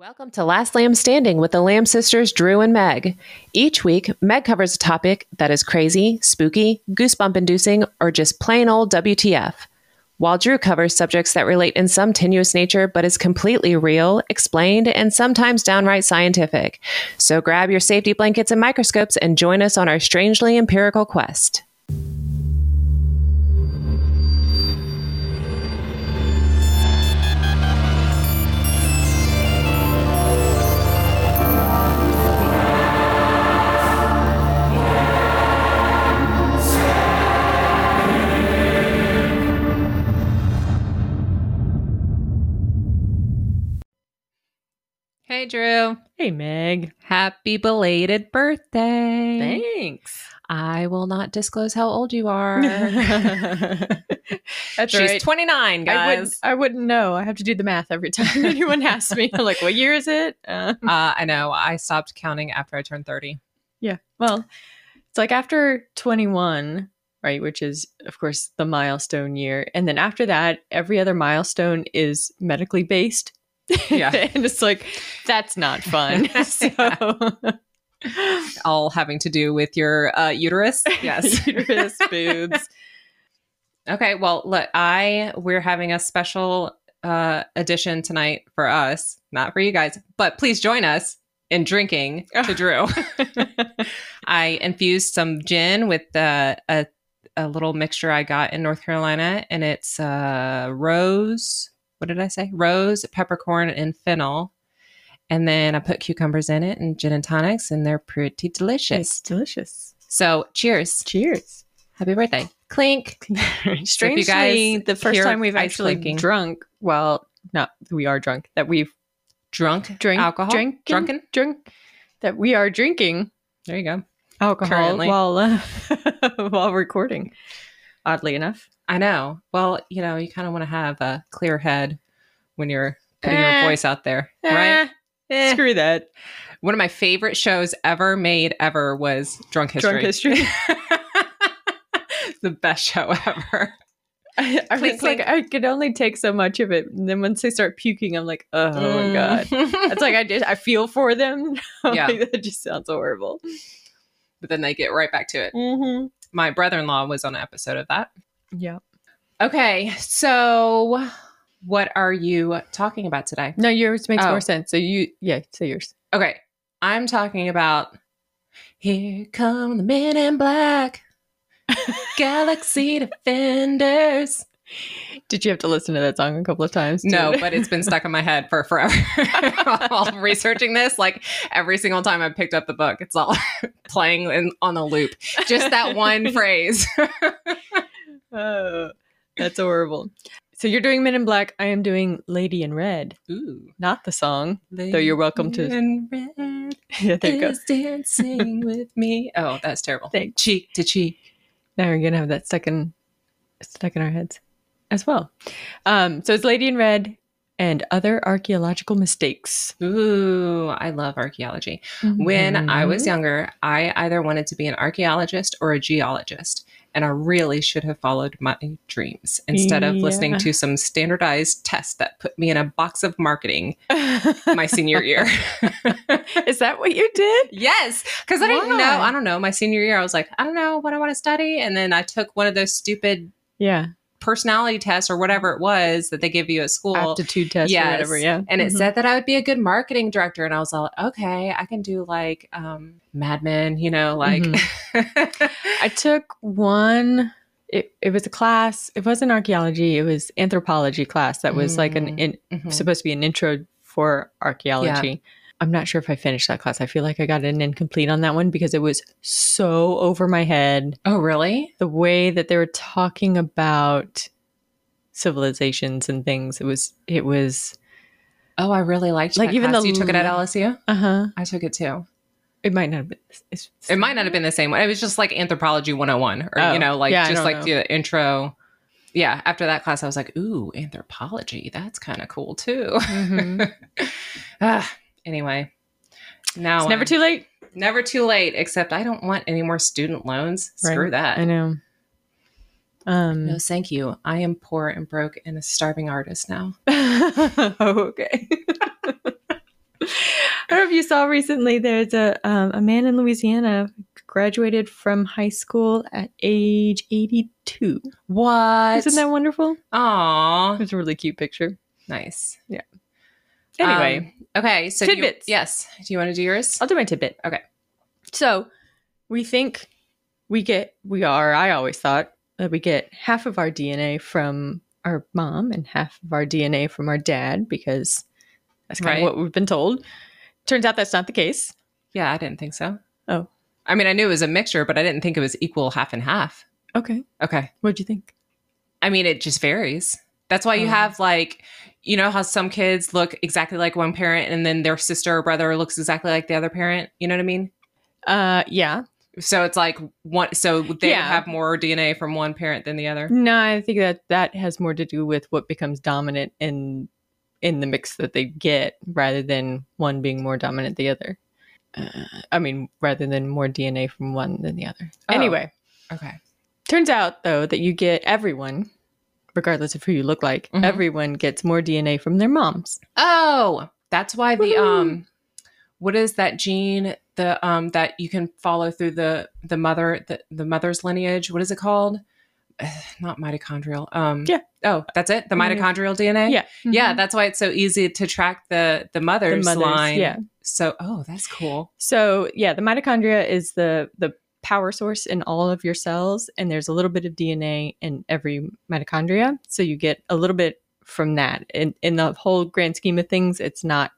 Welcome to Last Lamb Standing with the Lamb sisters Dru and Megg. Each week, Megg covers a topic that is crazy, spooky, goosebump inducing, or just plain old WTF, while Dru covers subjects that relate in some tenuous nature but is completely real, explained, and sometimes downright scientific. So grab your safety blankets and microscopes and join us on our strangely empirical quest. Hey, Dru. Hey, Megg. Happy belated birthday. Thanks. I will not disclose how old you are. That's She's right. 29, I wouldn't, guys. I wouldn't know. I have to do the math every time anyone asks me. I'm like, what year is it? Uh, uh, I know. I stopped counting after I turned 30. yeah. Well, it's like after 21, right? Which is, of course, the milestone year. And then after that, every other milestone is medically based. Yeah. and it's like, that's not fun. so, All having to do with your uh, uterus. Yes. uterus, boobs. okay. Well, look, I we're having a special uh, edition tonight for us, not for you guys, but please join us in drinking to Dru. I infused some gin with uh, a a little mixture I got in North Carolina, and it's uh, rose. What did I say? Rose, peppercorn, and fennel. And then I put cucumbers in it and gin and tonics, and they're pretty delicious. It's delicious. So, cheers! Cheers. Happy birthday! Clink. Strangely, guys the first time we've actually clinking- drunk, well, not we are drunk, that we've Drunk drank alcohol. drinking- Drunken. drunk, that we are drinking There you go. alcohol Currently. while uh, while recording. Oddly enough, I know. Well, you know, you kind of want to have a clear head when you're putting Eh. your voice out there, right? Eh, Screw that. One of my favorite shows ever made ever was Drunk History. Drunk history. the best show ever. I, I was like. I could only take so much of it, and then once they start puking, I'm like, oh my god. Mm. It's like I just I feel for them. Yeah. like, that just sounds horrible. but then they get right back to it. Mm-hmm. My brother-in-law was on an episode of that. Yeah. Okay, so what are you talking about today? No, yours makes Oh. more sense. So you, yeah, say yours. Okay, I'm talking about Here Come the Men in Black, Galaxy Defenders. Did you have to listen to that song a couple of times? No, but it's been stuck in my head for forever. While researching this, like every single time I picked up the book, it's all playing in, on a loop. Just that one phrase. Oh, that's horrible. So you're doing Men in Black. I am doing Lady in Red, Ooh. not the song. Though you're welcome to- In red Yeah, there you go. dancing with me. Oh, that's terrible. Thanks. Cheek to cheek. Now we're gonna have that stuck in stuck in our heads as well. Um, so it's Lady in Red and other archaeological mistakes. Ooh, I love archaeology. When I was Mhm. younger, I either wanted to be an archaeologist or a geologist. And I really should have followed my dreams instead of listening to some standardized test that put me in a box of marketing my senior year. is that what you did? yes, because I didn't know. I don't know. My senior year, I was like, I don't know what I want to study. And then I took one of those stupid Yeah, personality test or whatever it was that they give you at school. aptitude test Yes. or whatever. Yeah, And it Mhm. said that I would be a good marketing director. And I was all, okay, I can do like um, Mad Men, you know, like. I took one. It, it was a class. It wasn't archaeology. It was anthropology class. That was like an in, Mhm. supposed to be an intro for archaeology. I'm not sure if I finished that class. I feel like I got an incomplete on that one because it was so over my head. Oh, really? The way that they were talking about civilizations and things. It was. It was. Oh, I really liked Like, that even class. the you took it at LSU. Uh huh. I took it too. It might not have been. It might not have been the same one. It was just like anthropology 101 or, Oh, you know, like yeah, just like know. the intro. Yeah. After that class, I was like, ooh, anthropology. That's kind of cool too. Mhm. Ah, anyway, now It's never I'm- too late. never too late, except I don't want any more student loans. Screw that. I know. Um. No, thank you. I am poor and broke and a starving artist now. okay. I don't know if you saw recently. There's a um, a man in Louisiana graduated from high school at age 82. What? Isn't that wonderful? Aw. It's a really cute picture. Nice. Anyway, Um, okay. So do you- Tidbits. yes. Do you want to do yours? I'll do my tidbit. Okay. So we think we get, we are, I always thought that we get half of our DNA from our mom and half of our DNA from our dad because that's kind Right. of what we've been told. Turns out that's not the case. Yeah, I didn't think so. Oh. I mean, I knew it was a mixture, but I didn't think it was equal half and half. Okay. Okay. What'd you think? I mean, it just varies. That's why you Oh. have like, you know, how some kids look exactly like one parent and then their sister or brother looks exactly like the other parent. You know what I mean? Uh, yeah. So it's like one, so they Yeah. have more DNA from one parent than the other. No, I think that that has more to do with what becomes dominant in in the mix that they get, rather than one being more dominant than the other. Uh, I mean, rather than more DNA from one than the other. Oh. Anyway, Okay. turns out though that you get everyone, regardless of who you look like, Mhm. everyone gets more DNA from their moms. Oh, that's why the Woohoo. um what is that gene the um that you can follow through the the mother the, the mother's lineage? What is it called? Not mitochondrial. Um Yeah. Oh, that's it? The Yeah. mitochondrial DNA? Yeah, Yeah, Mhm. that's why it's so easy to track the the the mother's, mothers. line. Yeah. So, oh, that's cool. So yeah, the mitochondria is the the power source in all of your cells, and there's a little bit of DNA in every mitochondria. So you get a little bit from that. In in the whole grand scheme of things, it's not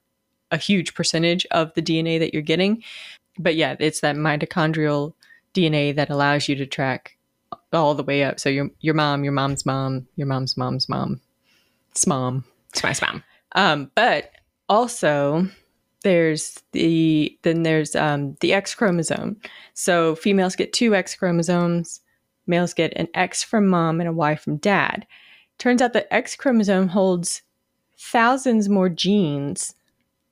a huge percentage of the DNA that you're getting, but yeah, it's that mitochondrial DNA that allows you to track all the way up. So your your mom, your mom's mom, your mom's mom's mom, smom. It's my mom. Um, but also there's the then there's um, the X chromosome. So females get two X chromosomes, males get an X from mom and a Y from dad. Turns out the X chromosome holds thousands more genes,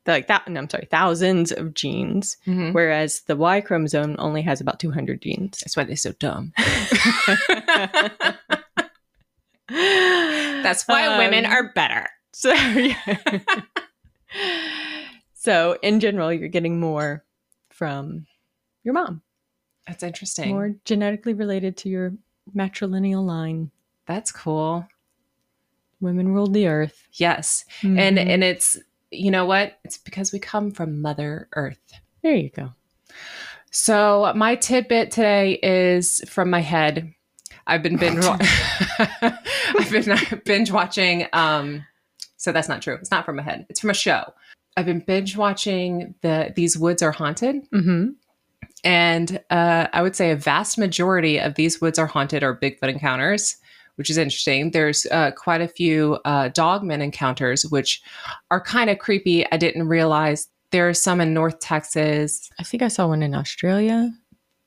like that. No, I'm sorry, thousands of genes, Mhm. whereas the Y chromosome only has about 200 genes. That's why they're so dumb. That's That's why women are better. so yeah. So in general, you're getting more from your mom, That's interesting. more genetically related to your matrilineal line. That's cool. Women ruled the earth, Yes. And Mhm. and it's you know what? It's because we come from Mother Earth. there you go. So my tidbit today is from my head. I've been binge. I've been binge watching. Um, so that's not true. It's not from my head. It's from a show. I've been binge watching the These Woods Are Haunted, Mm-hmm. and uh, I would say a vast majority of these woods are haunted or Bigfoot encounters, which is interesting. There's uh, quite a few uh, dogman encounters, which are kind of creepy. I didn't realize there are some in North Texas. I think I saw one in Australia.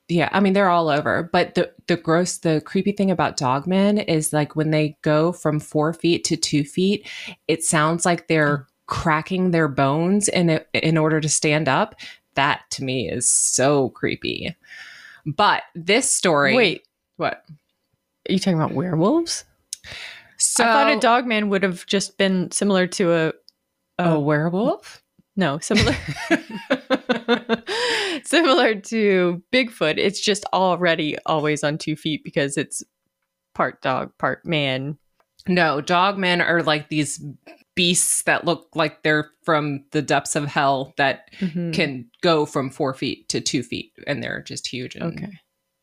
Yeah, I mean they're all over. But the the gross, the creepy thing about dogmen is like when they go from four feet to two feet, it sounds like they're cracking their bones in it, in order to stand up. That to me is so creepy. But this story, Wait, what? are you talking about werewolves? So I thought a dogman would have just been similar to a, a werewolf. no similar similar to Bigfoot. It's just already always on two feet because it's part dog, part man. No, dog men are like these beasts that look like they're from the depths of hell that Mhm. can go from four feet to two feet, and they're just huge and Okay.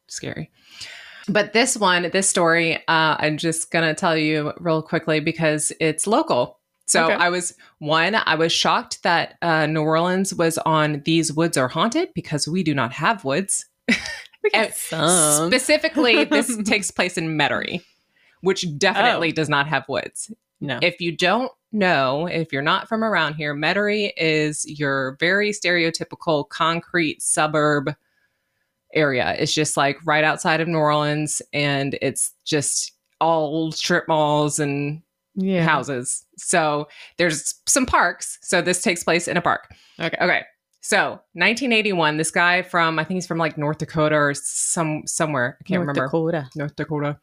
scary. But this one, this story, uh, I'm just gonna tell you real quickly because it's local. So Okay. I was one, I was shocked that uh, New Orleans was on These Woods Are Haunted because we do not have woods. We got some. Specifically, this takes place in Metairie, which definitely Oh. does not have woods. no. If you don't know, if you're not from around here, Metairie is your very stereotypical concrete suburb area. It's just like right outside of New Orleans, and it's just all strip malls and yeah. houses. So there's some parks. So this takes place in a park. Okay. Okay. So 1981, this guy from I think he's from like North Dakota or some somewhere. I can't remember. North remember. Dakota. North Dakota.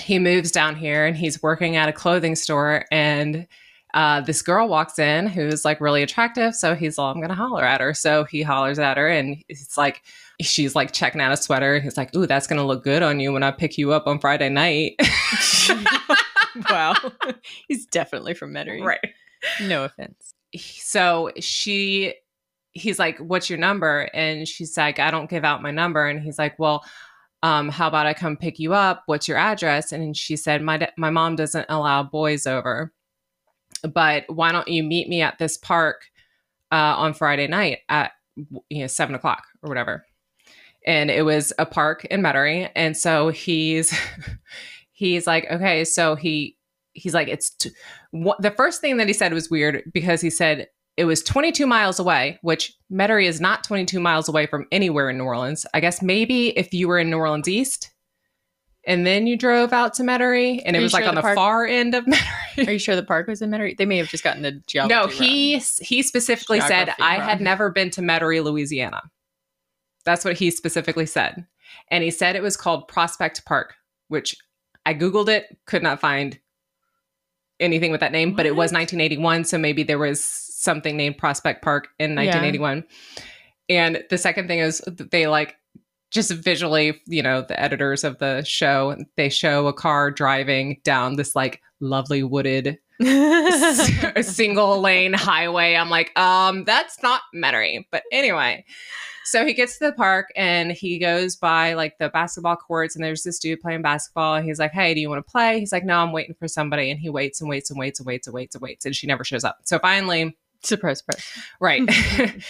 He moves down here and he's working at a clothing store and uh, this girl walks in who's like really attractive. So he's all, I'm going to holler at her. So he hollers at her and it's like, she's like checking out a sweater. And he's like, Ooh, that's going to look good on you when I pick you up on Friday night. wow. He's definitely from Metairie. right. No offense. So she, he's like, What's your number? And she's like, I don't give out my number. And he's like, Well, um, how about I come pick you up? What's your address? And she said, my, my mom doesn't allow boys over, but why don't you meet me at this park uh, on Friday night at you know seven o'clock or whatever? And it was a park in Metairie, and so he's he's like, okay, so he he's like, it's t- wh- the first thing that he said was weird because he said it was 22 miles away, which Metairie is not 22 miles away from anywhere in New Orleans. I guess maybe if you were in New Orleans East and then you drove out to Metairie and Are it was like sure on the the far end of Metairie. Are you sure the park was in Metairie? They may have just gotten the geography. no, wrong. he he specifically said Geography I wrong. had never been to Metairie, Louisiana. That's what he specifically said. And he said it was called Prospect Park, which I googled it, could not find anything with that name, but it was 1981, so maybe there was something named Prospect Park in Yeah. 1981. And the second thing is they like just visually, you know, the editors of the show, they show a car driving down this like lovely wooded single lane highway. I'm like, um, that's not Metairie. But anyway, so he gets to the park and he goes by like the basketball courts, and there's this dude playing basketball. And he's like, Hey, do you want to play? He's like, No, I'm waiting for somebody. And he waits and waits and waits and waits and waits and waits, and she never shows up. So finally, surprise, surprise. Right.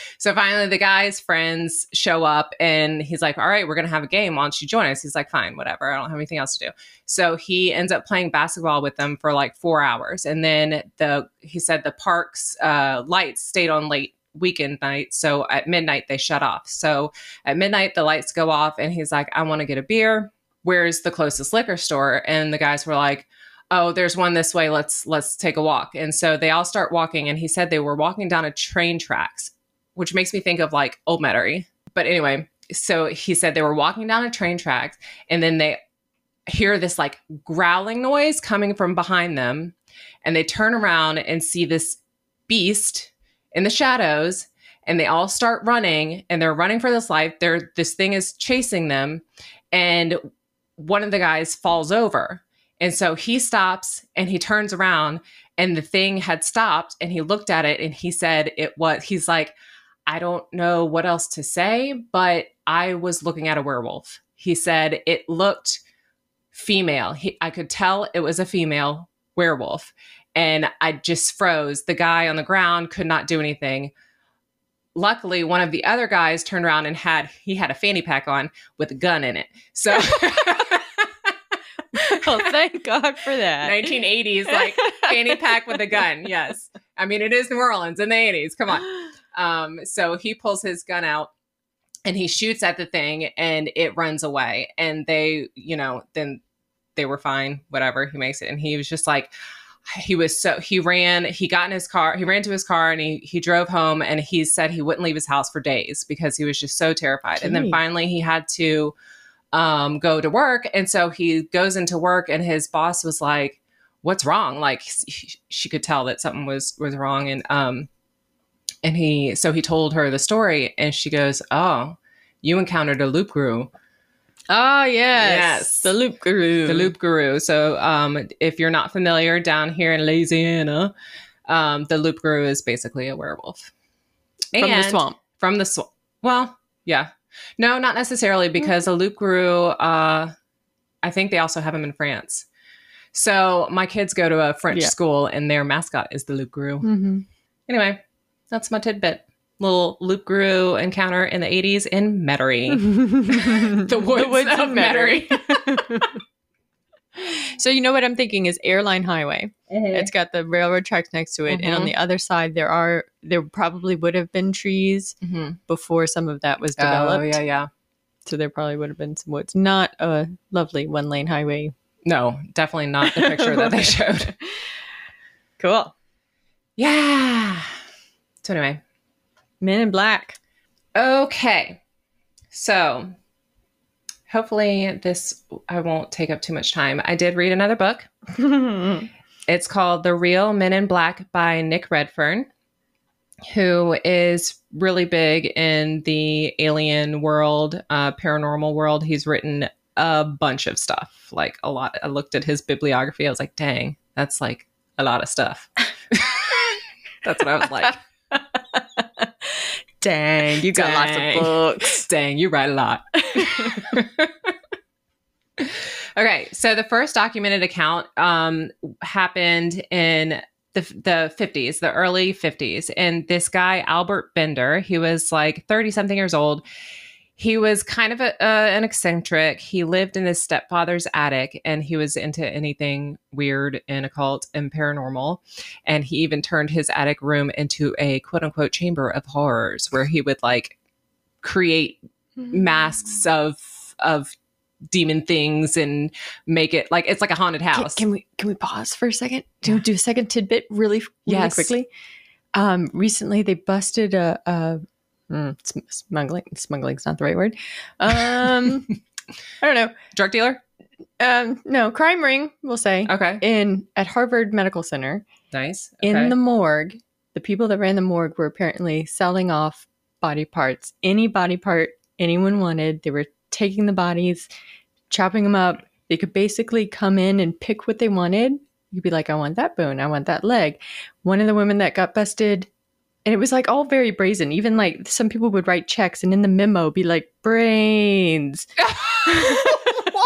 so finally, the guy's friends show up and he's like, All right, we're going to have a game. Why don't you join us? He's like, Fine, whatever. I don't have anything else to do. So he ends up playing basketball with them for like four hours. And then the, he said the park's uh, lights stayed on late weekend night. So at midnight, they shut off. So at midnight, the lights go off and he's like, I want to get a beer. Where's the closest liquor store? And the guys were like, oh there's one this way let's let's take a walk. And so they all start walking and he said they were walking down a train tracks which makes me think of like old metairie but anyway so he said they were walking down a train tracks and then they hear this like growling noise coming from behind them and they turn around and see this beast in the shadows and they all start running and they're running for this life. They're this thing is chasing them and one of the guys falls over and so he stops and he turns around and the thing had stopped and he looked at it and he said it was he's like I don't know what else to say but I was looking at a werewolf. He said it looked female. He, I could tell it was a female werewolf and I just froze. The guy on the ground could not do anything. Luckily, one of the other guys turned around and had he had a fanny pack on with a gun in it. So well, thank God for that. 1980s like fanny pack with a gun. Yes. I mean, it is New Orleans in the 80s. Come on. Um, so he pulls his gun out and he shoots at the thing and it runs away. And they, you know, then they were fine, whatever. He makes it. And he was just like, he was so he ran he got in his car he ran to his car and he he drove home and he said he wouldn't leave his house for days because he was just so terrified and then finally he had to um go to work. And so he goes into work and his boss was like what's wrong? Like he, she could tell that something was was wrong. And um and he so he told her the story and she goes oh you encountered a loup-garou. Oh yes, Yes. the loup-garou. the loup-garou. So um if you're not familiar down here in louisiana um the loup-garou is basically a werewolf. From the swamp. from the swamp well yeah no not necessarily because a loup-garou uh i think they also have them in france. So my kids go to a french Yeah. school and their mascot is the loup-garou Mm-hmm. anyway that's my tidbit. Little loup-garou encounter in the 80s in metairie. The woods of so you know what I'm thinking is airline highway. It's got the railroad tracks next to it, and on Mhm. the other side there are there probably would have been trees Mhm. before some of that was oh developed. yeah yeah So there probably would have been some woods. Not a lovely one lane highway. No, definitely not the picture that they showed. Cool. Yeah. So anyway, Men in Black. okay. So hopefully this I won't take up too much time. I did read another book. It's called The Real Men in Black by Nick Redfern, who is really big in the alien world, uh, paranormal world. He's written a bunch of stuff, like a lot. I looked at his bibliography. I was like, dang, that's like a lot of stuff. that's what I was like. Dang, you got lots of books. Dang, you write a lot. okay, so the first documented account um, happened in the, the 50s, the early 50s. And this guy, Albert Bender, he was like 30 something years old. He was kind of a, uh, an eccentric. He lived in his stepfather's attic and he was into anything weird and occult and paranormal. And he even turned his attic room into a quote unquote chamber of horrors where he would like create masks of of demon things and make it like it's like a haunted Can, house. can we can we pause for a second? Do do a second tidbit really, really Yes. quickly. Um, recently they busted a, a mm, smuggling. Smuggling's not the right word. Um, I don't know. Drug dealer? Um, no crime ring. We'll say Okay. in at Harvard Medical Center Nice. in the morgue. The people that ran the morgue were apparently selling off body parts. Any body part anyone wanted, they were taking the bodies, chopping them up. They could basically come in and pick what they wanted. You'd be like, I want that bone, I want that leg. One of the women that got busted, and it was like all very brazen. Even like some people would write checks and in the memo be like, brains.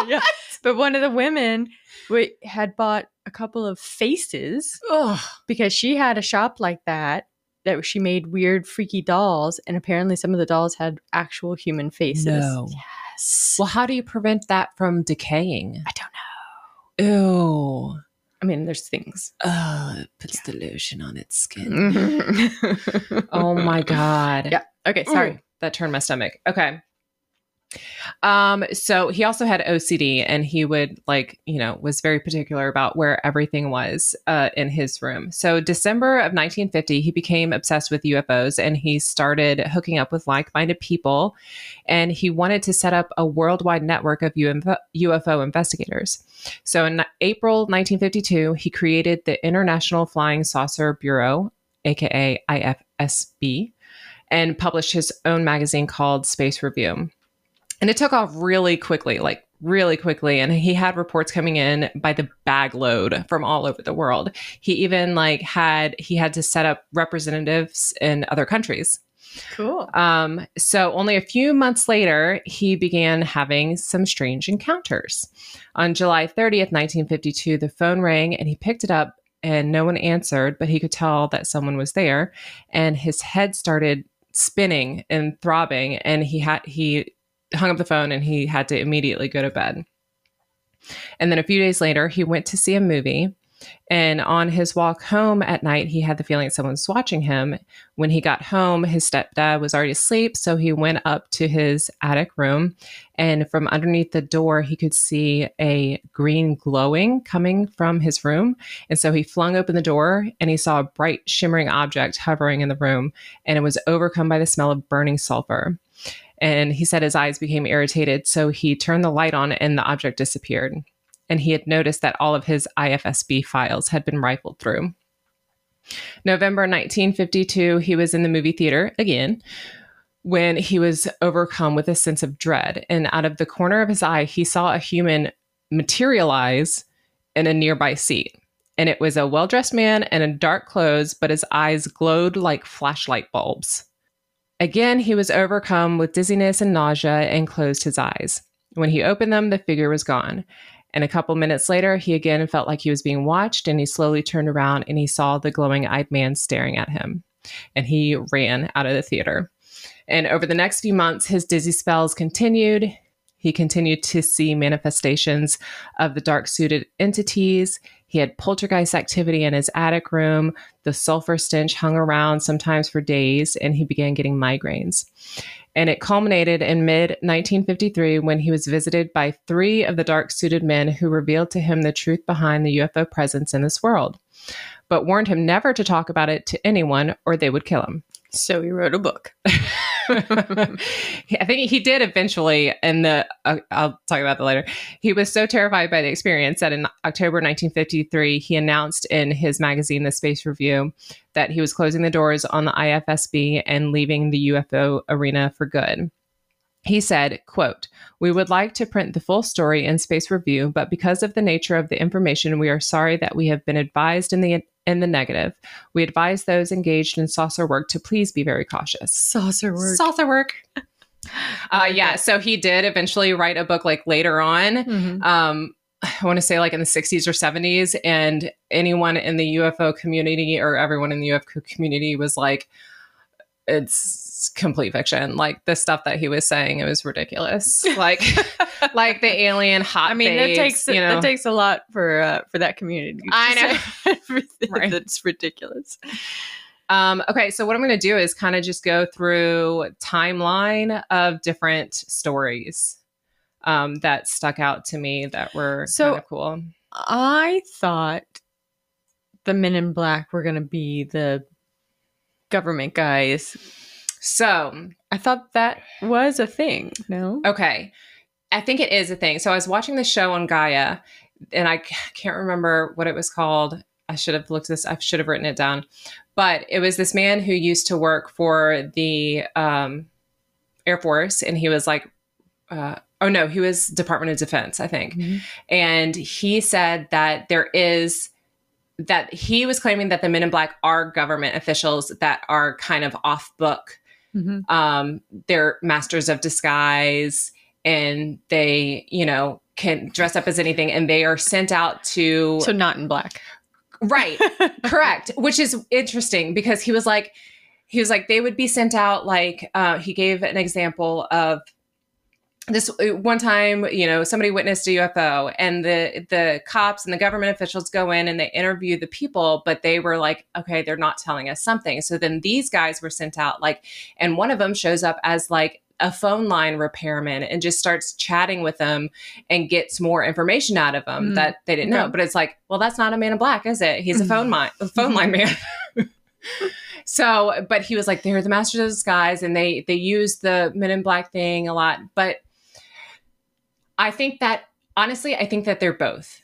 Yeah. But one of the women wa- had bought a couple of faces Ugh. because she had a shop like that that she made weird freaky dolls and apparently some of the dolls had actual human faces No. yes Well, how do you prevent that from decaying? i don't know Ew. I mean there's things Oh, it puts the lotion on its skin. oh oh my god. Yeah. okay sorry Ooh, that turned my stomach. Okay. Um, so he also had OCD and he would like, you know, was very particular about where everything was uh, in his room. So December of 1950, he became obsessed with UFOs and he started hooking up with like-minded people and he wanted to set up a worldwide network of UFO, UFO investigators. So in April 1952, he created the International Flying Saucer Bureau, aka IFSB, and published his own magazine called Space Review. And it took off really quickly, like really quickly. And he had reports coming in by the bag load from all over the world. He even like had he had to set up representatives in other countries. cool Um, so only a few months later, he began having some strange encounters. On July 30th, 1952, the phone rang and he picked it up and no one answered, but he could tell that someone was there and his head started spinning and throbbing and he had he hung up the phone and he had to immediately go to bed. And then a few days later, he went to see a movie. And on his walk home at night, he had the feeling someone was watching him. When he got home, his stepdad was already asleep. So he went up to his attic room. And from underneath the door, he could see a green glowing coming from his room. And so he flung open the door and he saw a bright, shimmering object hovering in the room. And it was overcome by the smell of burning sulfur. And he said his eyes became irritated. So he turned the light on and the object disappeared. And he had noticed that all of his IFSB files had been rifled through. November 1952, he was in the movie theater again when he was overcome with a sense of dread. And out of the corner of his eye, he saw a human materialize in a nearby seat. And it was a well dressed man in dark clothes, but his eyes glowed like flashlight bulbs. Again, he was overcome with dizziness and nausea and closed his eyes. When he opened them, the figure was gone. And a couple minutes later, he again felt like he was being watched, and he slowly turned around and he saw the glowing eyed man staring at him. And he ran out of the theater. And over the next few months, his dizzy spells continued. He continued to see manifestations of the dark suited entities. He had poltergeist activity in his attic room. The sulfur stench hung around sometimes for days, and he began getting migraines. And it culminated in mid 1953 when he was visited by three of the dark suited men who revealed to him the truth behind the UFO presence in this world, but warned him never to talk about it to anyone or they would kill him. so he wrote a book I think he did eventually. and the uh, I'll talk about that later. He was so terrified by the experience that in October 1953, he announced in his magazine, The Space Review, that he was closing the doors on the IFSB and leaving the UFO arena for good. He said, quote, We would like to print the full story in Space Review, but because of the nature of the information, we are sorry that we have been advised in the in the negative. We advise those engaged in saucer work to please be very cautious. Saucer work. Saucer work. Uh, yeah, so he did eventually write a book like later on. Mhm. Um, I want to say like in the 60s or 70s, and anyone in the UFO community or everyone in the UFO community was like, it's complete fiction. Like the stuff that he was saying, it was ridiculous. Like, like the alien hot. I mean, that takes you know. that takes a lot for uh, for that community. I know. Right. That's ridiculous. Um, okay, so what I'm going to do is kind of just go through timeline of different stories um, that stuck out to me that were So- cool. I thought the Men in Black were going to be the government guys. So, I thought that was a thing. No. okay, I think it is a thing. So I was watching the show on Gaia, and I can't remember what it was called. I should have looked this. I should have written it down. But it was this man who used to work for the um, Air Force, and he was like, uh, oh no, he was Department of Defense, I think. Mhm. and he said that there is that he was claiming that the men in black are government officials that are kind of off book Mhm. um they're masters of disguise and they you know can dress up as anything and they are sent out to So not in black. right correct which is interesting because he was like he was like they would be sent out like uh, he gave an example of this uh, one time you know somebody witnessed a ufo and the the cops and the government officials go in and they interview the people but they were like okay they're not telling us something. So then these guys were sent out like and one of them shows up as like a phone line repairman and just starts chatting with them and gets more information out of them Mm. that they didn't know. But it's like well that's not a man in black is it? He's a phone line a phone line man. So but he was like they're the masters of disguise and they they use the men in black thing a lot. But i think that honestly i think that they're both.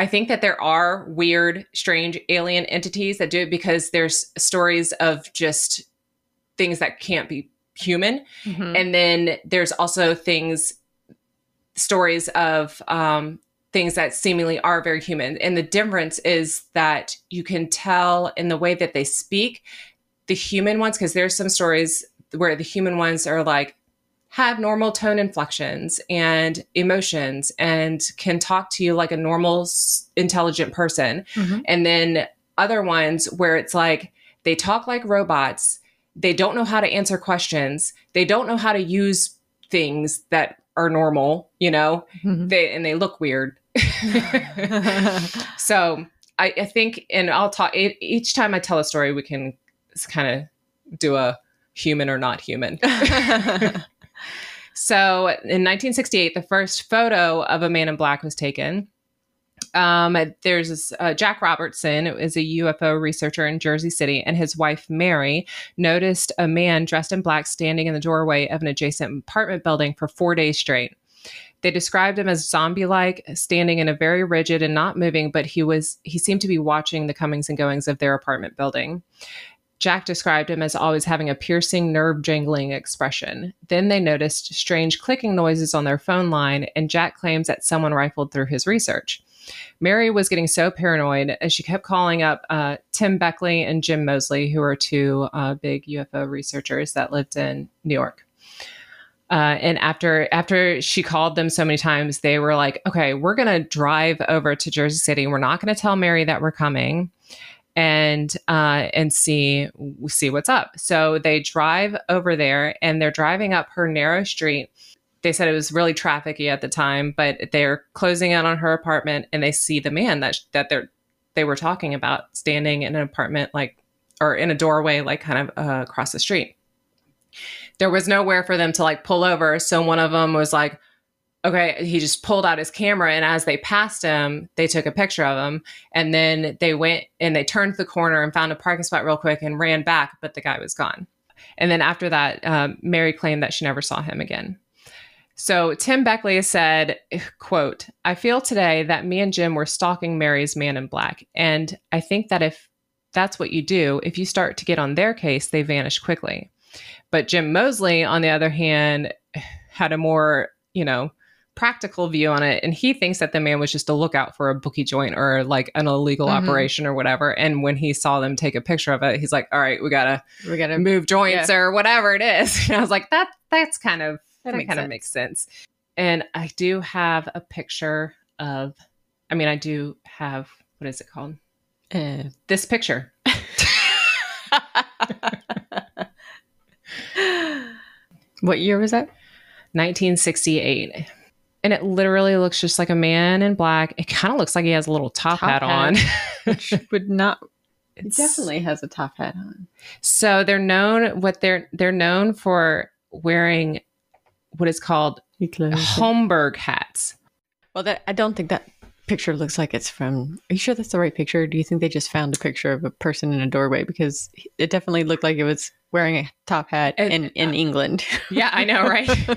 I think that there are weird strange alien entities that do it because there's stories of just things that can't be human. Mhm. and then there's also things stories of um, things that seemingly are very human. And the difference is that you can tell in the way that they speak the human ones because there's some stories where the human ones are like have normal tone inflections and emotions and can talk to you like a normal intelligent person Mhm. and then other ones where it's like they talk like robots they don't know how to answer questions they don't know how to use things that are normal you know Mhm. they and they look weird so I, I think and i'll talk e- each time i tell a story we can kind of do a human or not human so in 1968, the first photo of a man in black was taken. Um, there's this, uh, Jack Robertson, is a UFO researcher in Jersey City, and his wife Mary noticed a man dressed in black standing in the doorway of an adjacent apartment building for four days straight. They described him as zombie-like, standing in a very rigid and not moving, but he was he seemed to be watching the comings and goings of their apartment building. Jack described him as always having a piercing, nerve jangling expression. Then they noticed strange clicking noises on their phone line, and Jack claims that someone rifled through his research. Mary was getting so paranoid as she kept calling up uh, Tim Beckley and Jim Moseley, who are two uh, big UFO researchers that lived in New York. Uh, and after after she called them so many times, they were like, "Okay, we're gonna drive over to Jersey City. We're not gonna tell Mary that we're coming." And uh, and see see what's up. So they drive over there, and they're driving up her narrow street. They said it was really trafficy at the time, but they're closing in on her apartment, and they see the man that that they're they were talking about standing in an apartment like or in a doorway like kind of uh, across the street. There was nowhere for them to like pull over, so one of them was like, okay, he just pulled out his camera, and as they passed him, they took a picture of him, and then they went and they turned the corner and found a parking spot real quick and ran back, but the guy was gone. And then after that, um, Mary claimed that she never saw him again. So Tim Beckley said, quote, I feel today that me and Jim were stalking Mary's man in black. And I think that if that's what you do, if you start to get on their case, they vanish quickly. But Jim Moseley, on the other hand, had a more, you know, practical view on it. And he thinks that the man was just a lookout for a bookie joint or like an illegal Mhm. operation or whatever. And when he saw them take a picture of it, he's like, all right, we got to We gotta move joints or whatever it is. And I was like, that that's kind of That that, kind of makes sense. And I do have a picture of I mean, I do have what is it called? Uh, This picture. what year was that? 1968. And it literally looks just like a man in black. It kind of looks like he has a little top, Top hat, hat. on. Which would not. He definitely has a top hat on. So they're known what they're they're known for wearing what is called it. Homburg hats. Well, that I don't think that picture looks like it's from. Are you sure that's the right picture? Do you think they just found a picture of a person in a doorway because it definitely looked like it was wearing a top hat It- in in England? Yeah, I know, right?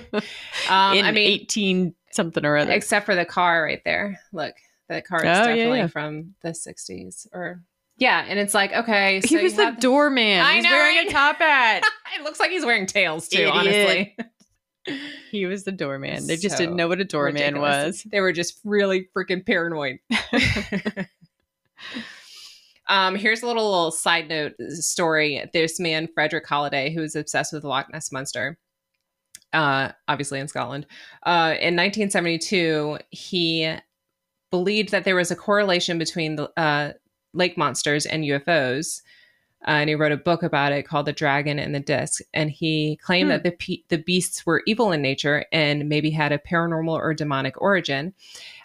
Um, in I mean, eighteen something or other. except for the car right there. Look, the car is Oh, definitely yeah. from the 60s or yeah, and it's like okay, so he you was the doorman. I He's know, wearing right? a top hat. it looks like he's wearing tails too, Idiot. honestly. he was the doorman. They just So didn't know what a doorman Ridiculous. was. They were just really freaking paranoid. um, here's a little, little side note story. This man, Frederick Holiday, who was obsessed with the Loch Ness Monster, uh, obviously in Scotland, uh, in 1972, he believed that there was a correlation between the uh, lake monsters and UFOs. Uh, and he wrote a book about it called "The Dragon and the Disc." And he claimed Hmm. that the pe- the beasts were evil in nature and maybe had a paranormal or demonic origin.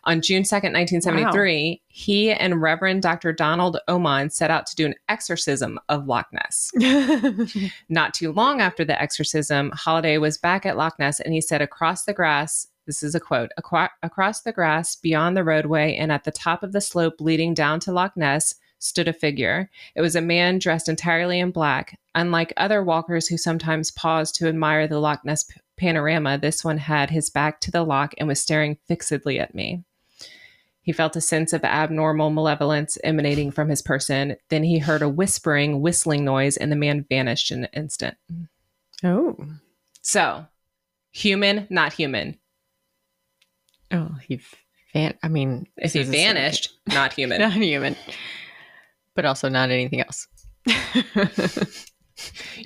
On June second, nineteen seventy three, he and Reverend Dr. Donald Omand set out to do an exorcism of Loch Ness. Not too long after the exorcism, Holiday was back at Loch Ness and he said, Across the grass, this is a quote, "Aqua- across the grass, beyond the roadway, and at the top of the slope leading down to Loch Ness, stood a figure. It was a man dressed entirely in black. Unlike other walkers who sometimes pause to admire the Loch Ness p- panorama, this one had his back to the loch and was staring fixedly at me. He felt a sense of abnormal malevolence emanating from his person. Then he heard a whispering, whistling noise, and the man vanished in an instant. oh, So, human, not human. oh, he van. I mean, If he vanished, not human. not human, but also not anything else.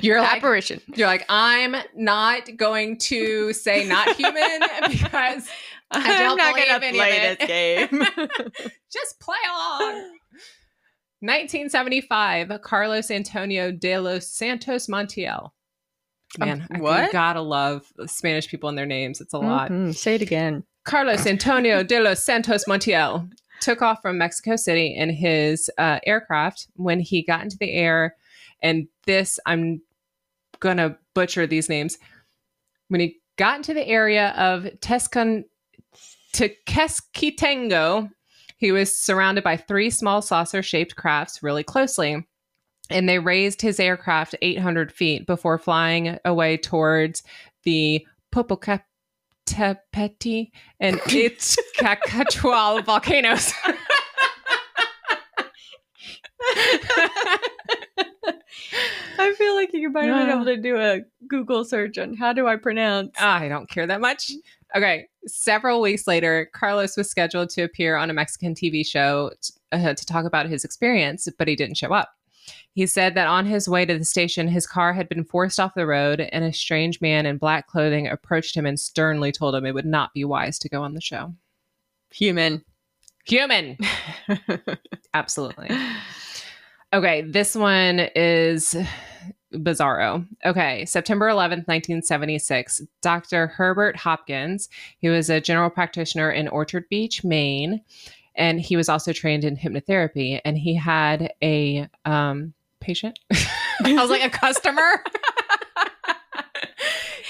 You're like, Apparition. you're like, I'm not going to say not human because I'm not gonna play this game. just play along. 1975, Carlos Antonio de los Santos Montiel. Man, I- you what? gotta love Spanish people and their names. It's a lot. Mhm. Say it again. Carlos Antonio de los Santos Montiel took off from Mexico City in his uh, aircraft when he got into the air. And this, I'm going to butcher these names. When he got into the area of Tescon, Tequesquitengo, he was surrounded by three small saucer shaped crafts really closely. And they raised his aircraft 800 feet before flying away towards the Popocatépetl and its Cacachual volcanoes. I feel like you might have been able to do a Google search on how do I pronounce. I don't care that much. Okay. Several weeks later, Carlos was scheduled to appear on a Mexican TV show uh, to talk about his experience, but he didn't show up. He said that on his way to the station, his car had been forced off the road, and a strange man in black clothing approached him and sternly told him it would not be wise to go on the show. Human. Human. Absolutely. Okay, this one is bizarro. Okay, September 11th, 1976, Dr. Herbert Hopkins, he was a general practitioner in Orchard Beach, Maine, and he was also trained in hypnotherapy. And he had a um, patient. I was like, a customer.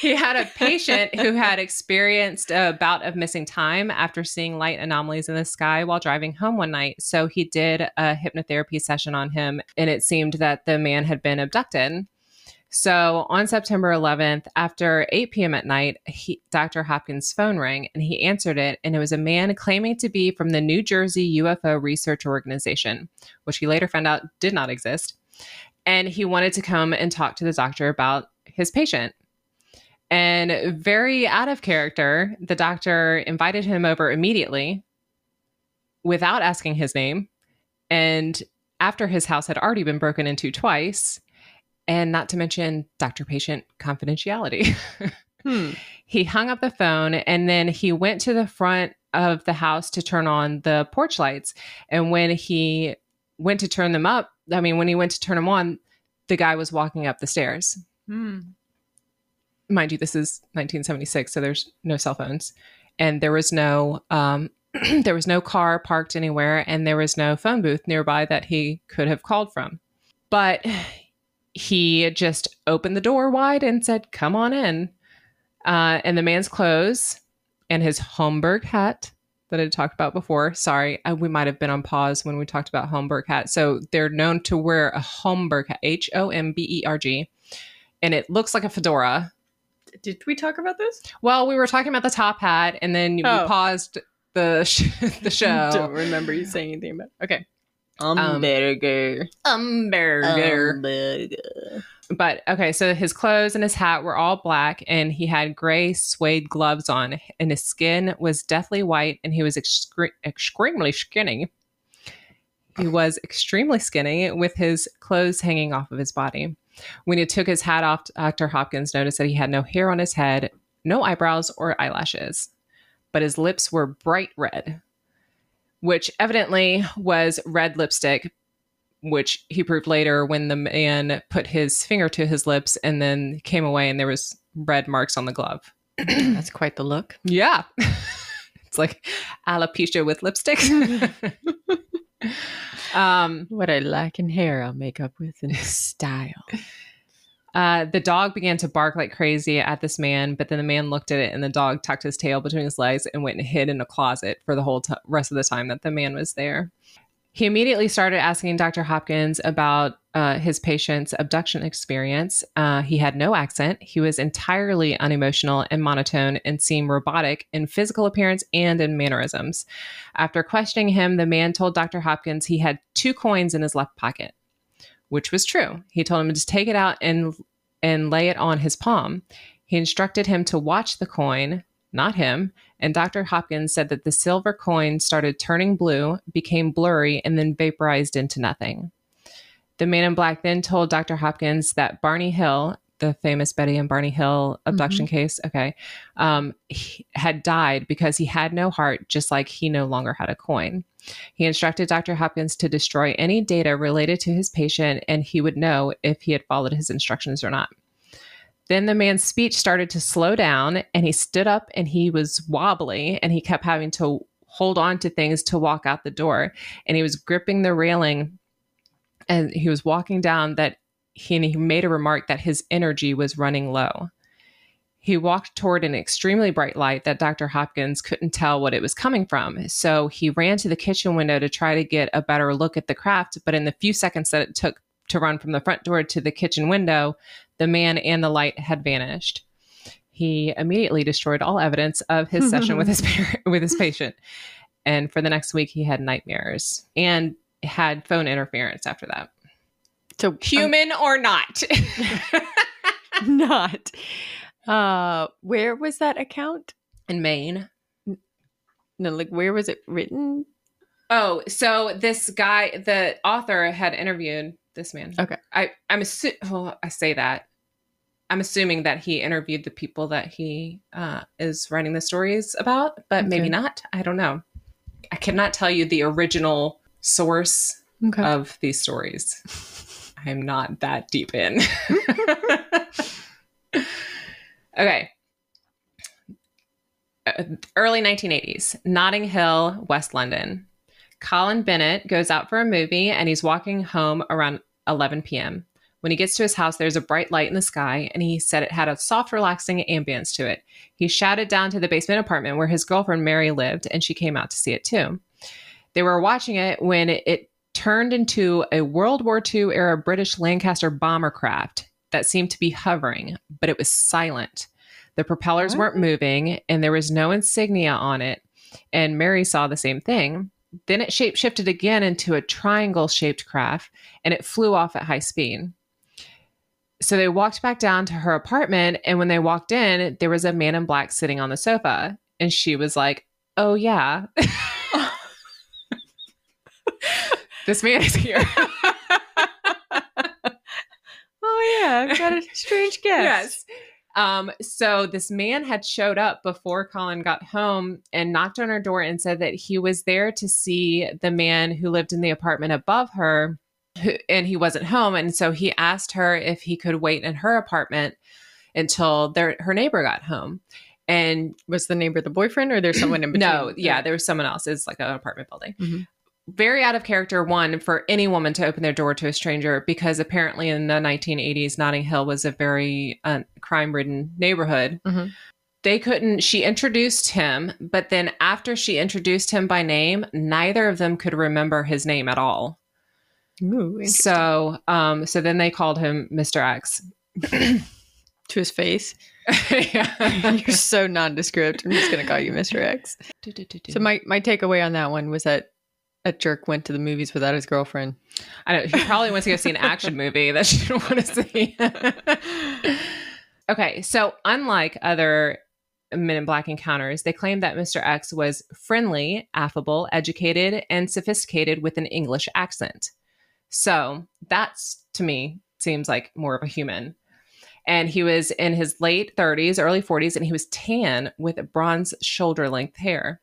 he had a patient who had experienced a bout of missing time after seeing light anomalies in the sky while driving home one night. So he did a hypnotherapy session on him, and it seemed that the man had been abducted. So on September 11th, after 8 p.m. at night, he, Dr. Hopkins' phone rang and he answered it. And it was a man claiming to be from the New Jersey UFO Research Organization, which he later found out did not exist. And he wanted to come and talk to the doctor about his patient. And very out of character, the doctor invited him over immediately without asking his name. And after his house had already been broken into twice, and not to mention doctor patient confidentiality. hmm. He hung up the phone and then he went to the front of the house to turn on the porch lights. And when he went to turn them up, I mean, when he went to turn them on, the guy was walking up the stairs. Hmm. Mind you, this is 1976, so there's no cell phones, and there was no um, there was no car parked anywhere, and there was no phone booth nearby that he could have called from. But he just opened the door wide and said, "Come on in." Uh, and the man's clothes and his Homburg hat that I talked about before. Sorry, I, we might have been on pause when we talked about Homburg hat. So they're known to wear a Homburg hat, H O M B E R G, and it looks like a fedora. Did we talk about this? Well, we were talking about the top hat, and then oh. we paused the sh- the show. Don't remember you saying anything about. Okay. Um, Umberger. Umberger. Umberger. But okay, so his clothes and his hat were all black, and he had gray suede gloves on, and his skin was deathly white, and he was excre- extremely skinny. He was extremely skinny with his clothes hanging off of his body. When he took his hat off, Dr. Hopkins noticed that he had no hair on his head, no eyebrows or eyelashes, but his lips were bright red which evidently was red lipstick, which he proved later when the man put his finger to his lips and then came away and there was red marks on the glove. That's quite the look. Yeah. it's like alopecia with lipstick. um, what I lack in hair, I'll make up with in style. Uh, the dog began to bark like crazy at this man, but then the man looked at it and the dog tucked his tail between his legs and went and hid in a closet for the whole t- rest of the time that the man was there. He immediately started asking Dr. Hopkins about uh, his patient's abduction experience. Uh, he had no accent. He was entirely unemotional and monotone and seemed robotic in physical appearance and in mannerisms. After questioning him, the man told Dr. Hopkins he had two coins in his left pocket which was true. He told him to take it out and and lay it on his palm. He instructed him to watch the coin, not him, and Dr. Hopkins said that the silver coin started turning blue, became blurry, and then vaporized into nothing. The man in black then told Dr. Hopkins that Barney Hill, the famous Betty and Barney Hill abduction mm-hmm. case, okay, um, had died because he had no heart, just like he no longer had a coin. He instructed Dr. Hopkins to destroy any data related to his patient, and he would know if he had followed his instructions or not. Then the man's speech started to slow down, and he stood up and he was wobbly, and he kept having to hold on to things to walk out the door. And he was gripping the railing and he was walking down that he, he made a remark that his energy was running low. He walked toward an extremely bright light that Dr. Hopkins couldn't tell what it was coming from. So he ran to the kitchen window to try to get a better look at the craft. But in the few seconds that it took to run from the front door to the kitchen window, the man and the light had vanished. He immediately destroyed all evidence of his session with his with his patient. And for the next week, he had nightmares and had phone interference after that. So human um, or not? not. Uh, where was that account? In Maine. No, like where was it written? Oh, so this guy, the author, had interviewed this man. Okay. I I'm assuming. Oh, I say that. I'm assuming that he interviewed the people that he uh, is writing the stories about, but okay. maybe not. I don't know. I cannot tell you the original source okay. of these stories. I'm not that deep in. Okay. Uh, early 1980s, Notting Hill, West London. Colin Bennett goes out for a movie and he's walking home around 11 p.m. When he gets to his house, there's a bright light in the sky, and he said it had a soft, relaxing ambience to it. He shouted down to the basement apartment where his girlfriend Mary lived, and she came out to see it too. They were watching it when it, it turned into a World War II era British Lancaster bomber craft that seemed to be hovering, but it was silent. The propellers weren't moving and there was no insignia on it. And Mary saw the same thing. Then it shape shifted again into a triangle shaped craft and it flew off at high speed. So they walked back down to her apartment. And when they walked in, there was a man in black sitting on the sofa. And she was like, Oh, yeah. this man is here. Oh yeah, I've got a strange guest. yes. Um, so this man had showed up before Colin got home and knocked on her door and said that he was there to see the man who lived in the apartment above her, who, and he wasn't home. And so he asked her if he could wait in her apartment until their her neighbor got home. And Was the neighbor the boyfriend, or there's someone in between? no, yeah, there was someone else. It's like an apartment building. Mhm. Very out of character, one, for any woman to open their door to a stranger, because apparently in the 1980s, Notting Hill was a very uh, crime ridden neighborhood. Mhm. They couldn't, she introduced him, but then after she introduced him by name, neither of them could remember his name at all. Ooh. So, um, so then they called him Mr. X. to his face. Yeah. You're so nondescript. I'm just gonna call you Mr. X. So my my takeaway on that one was that a jerk went to the movies without his girlfriend. I know. He probably wants to go see an action movie that she didn't want to see. okay, so unlike other Men in Black encounters, they claim that Mr. X was friendly, affable, educated, and sophisticated with an English accent. So that's to me seems like more of a human. And he was in his late 30s, early 40s, and he was tan with bronze shoulder length hair.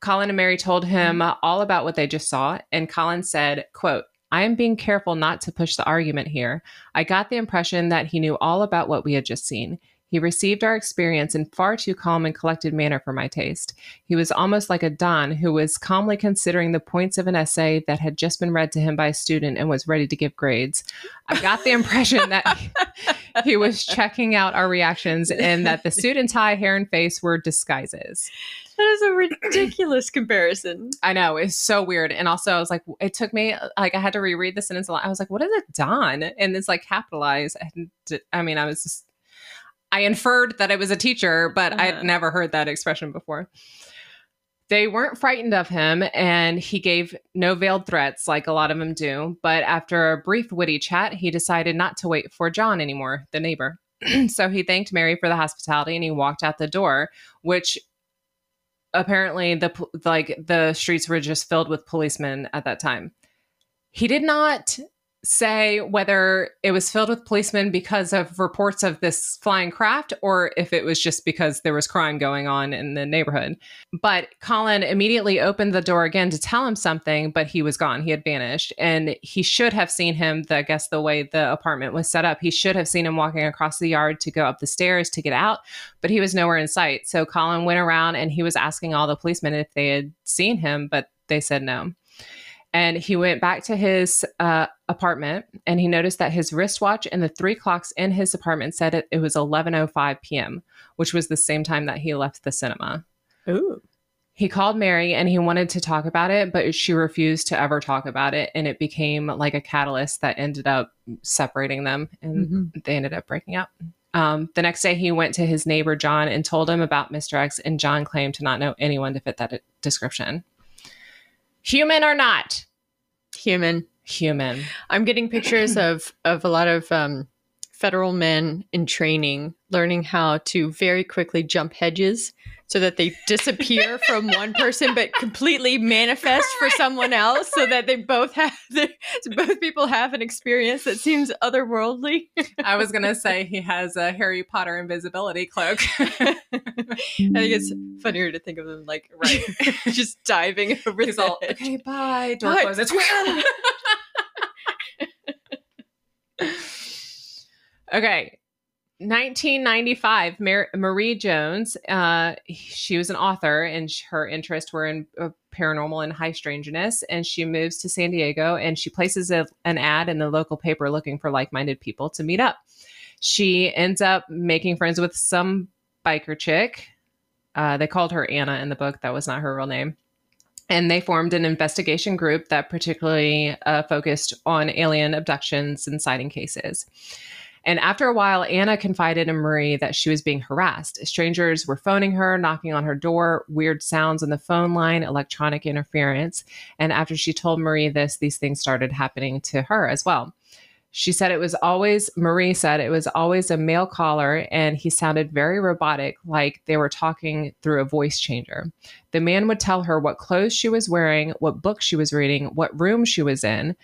Colin and Mary told him all about what they just saw, and Colin said, quote, I am being careful not to push the argument here. I got the impression that he knew all about what we had just seen. He received our experience in far too calm and collected manner for my taste. He was almost like a Don who was calmly considering the points of an essay that had just been read to him by a student and was ready to give grades. I got the impression that he was checking out our reactions and that the suit and tie, hair, and face were disguises. That is a ridiculous comparison. I know it's so weird, and also I was like, it took me like I had to reread the sentence a lot. I was like, what is it, Don? And it's like capitalized. And I mean, I was just, I inferred that it was a teacher, but Uh-huh. I'd never heard that expression before. They weren't frightened of him, and he gave no veiled threats like a lot of them do. But after a brief, witty chat, he decided not to wait for John anymore, the neighbor. so he thanked Mary for the hospitality and he walked out the door, which apparently the like the streets were just filled with policemen at that time. He did not say whether it was filled with policemen because of reports of this flying craft or if it was just because there was crime going on in the neighborhood. But Colin immediately opened the door again to tell him something, but he was gone. He had vanished. And he should have seen him, the, I guess the way the apartment was set up, he should have seen him walking across the yard to go up the stairs to get out, but he was nowhere in sight. So Colin went around and he was asking all the policemen if they had seen him, but they said no. And he went back to his uh, apartment and he noticed that his wristwatch and the three clocks in his apartment said it, it was 11.05 p.m., which was the same time that he left the cinema. Ooh. He called Mary and he wanted to talk about it, but she refused to ever talk about it. And it became like a catalyst that ended up separating them and they ended up breaking up. Um, the next day, he went to his neighbor, John, and told him about Mr. X. And John claimed to not know anyone to fit that description. Human or not? Human. Human. I'm getting pictures of of a lot of um, federal men in training learning how to very quickly jump hedges so that they disappear from one person but completely manifest for someone else so that they both have the, so both people have an experience that seems otherworldly. I was going to say he has a Harry Potter invisibility cloak. I think it's funnier to think of them like Right. just diving over He's the all, hedge. okay, bye. Door Bye. closes. okay. 1995, Mar- Marie Jones, uh, she was an author and her interests were in uh, paranormal and high strangeness. And she moves to San Diego and she places a, an ad in the local paper looking for like minded people to meet up. She ends up making friends with some biker chick. Uh, they called her Anna in the book. That was not her real name and they formed an investigation group that particularly uh, focused on alien abductions and sighting cases. And after a while, Anna confided in Marie that she was being harassed. Strangers were phoning her, knocking on her door, weird sounds on the phone line, electronic interference. And after she told Marie this, these things started happening to her as well. She said it was always, Marie said it was always a male caller and he sounded very robotic, like they were talking through a voice changer. The man would tell her what clothes she was wearing, what book she was reading, what room she was in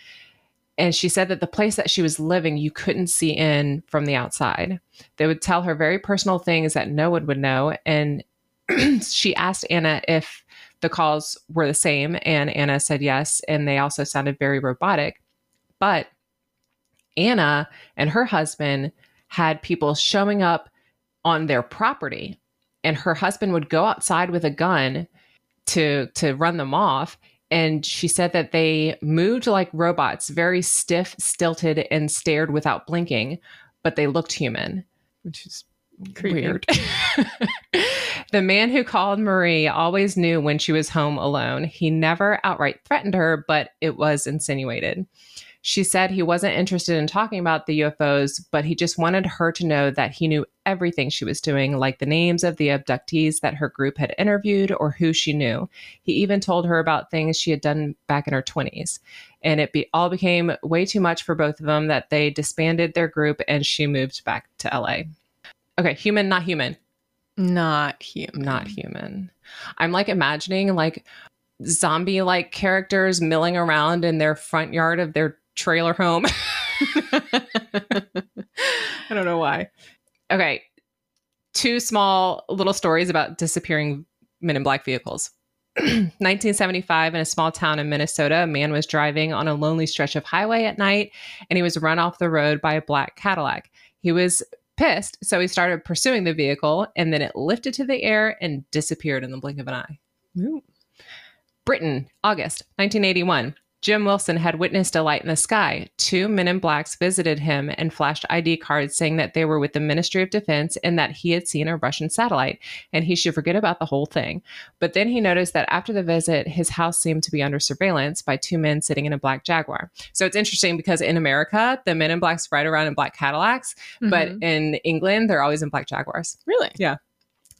and she said that the place that she was living you couldn't see in from the outside. They would tell her very personal things that no one would know. And she asked anna if the calls were the same. And anna said yes. And they also sounded very robotic. But anna and her husband had people showing up on their property. And her husband would go outside with a gun to to run them off and she said that they moved like robots, very stiff, stilted, and stared without blinking, but they looked human, which is Creepy. weird. the man who called Marie always knew when she was home alone. He never outright threatened her, but it was insinuated. She said he wasn't interested in talking about the UFOs, but he just wanted her to know that he knew everything she was doing, like the names of the abductees that her group had interviewed or who she knew. He even told her about things she had done back in her 20s. And it be, all became way too much for both of them that they disbanded their group and she moved back to LA. Okay, human, not human. Not human. Not human. I'm like imagining like zombie like characters milling around in their front yard of their trailer home. I don't know why. Okay. Two small little stories about disappearing men in black vehicles. 1975 in a small town in Minnesota, a man was driving on a lonely stretch of highway at night and he was run off the road by a black Cadillac. He was pissed, so he started pursuing the vehicle and then it lifted to the air and disappeared in the blink of an eye. Ooh. Britain, August 1981. Jim Wilson had witnessed a light in the sky. Two men in blacks visited him and flashed ID cards saying that they were with the Ministry of Defense and that he had seen a Russian satellite and he should forget about the whole thing. But then he noticed that after the visit, his house seemed to be under surveillance by two men sitting in a black Jaguar. So it's interesting because in America, the men in blacks ride around in black Cadillacs, mm-hmm. but in England, they're always in black Jaguars. Really? Yeah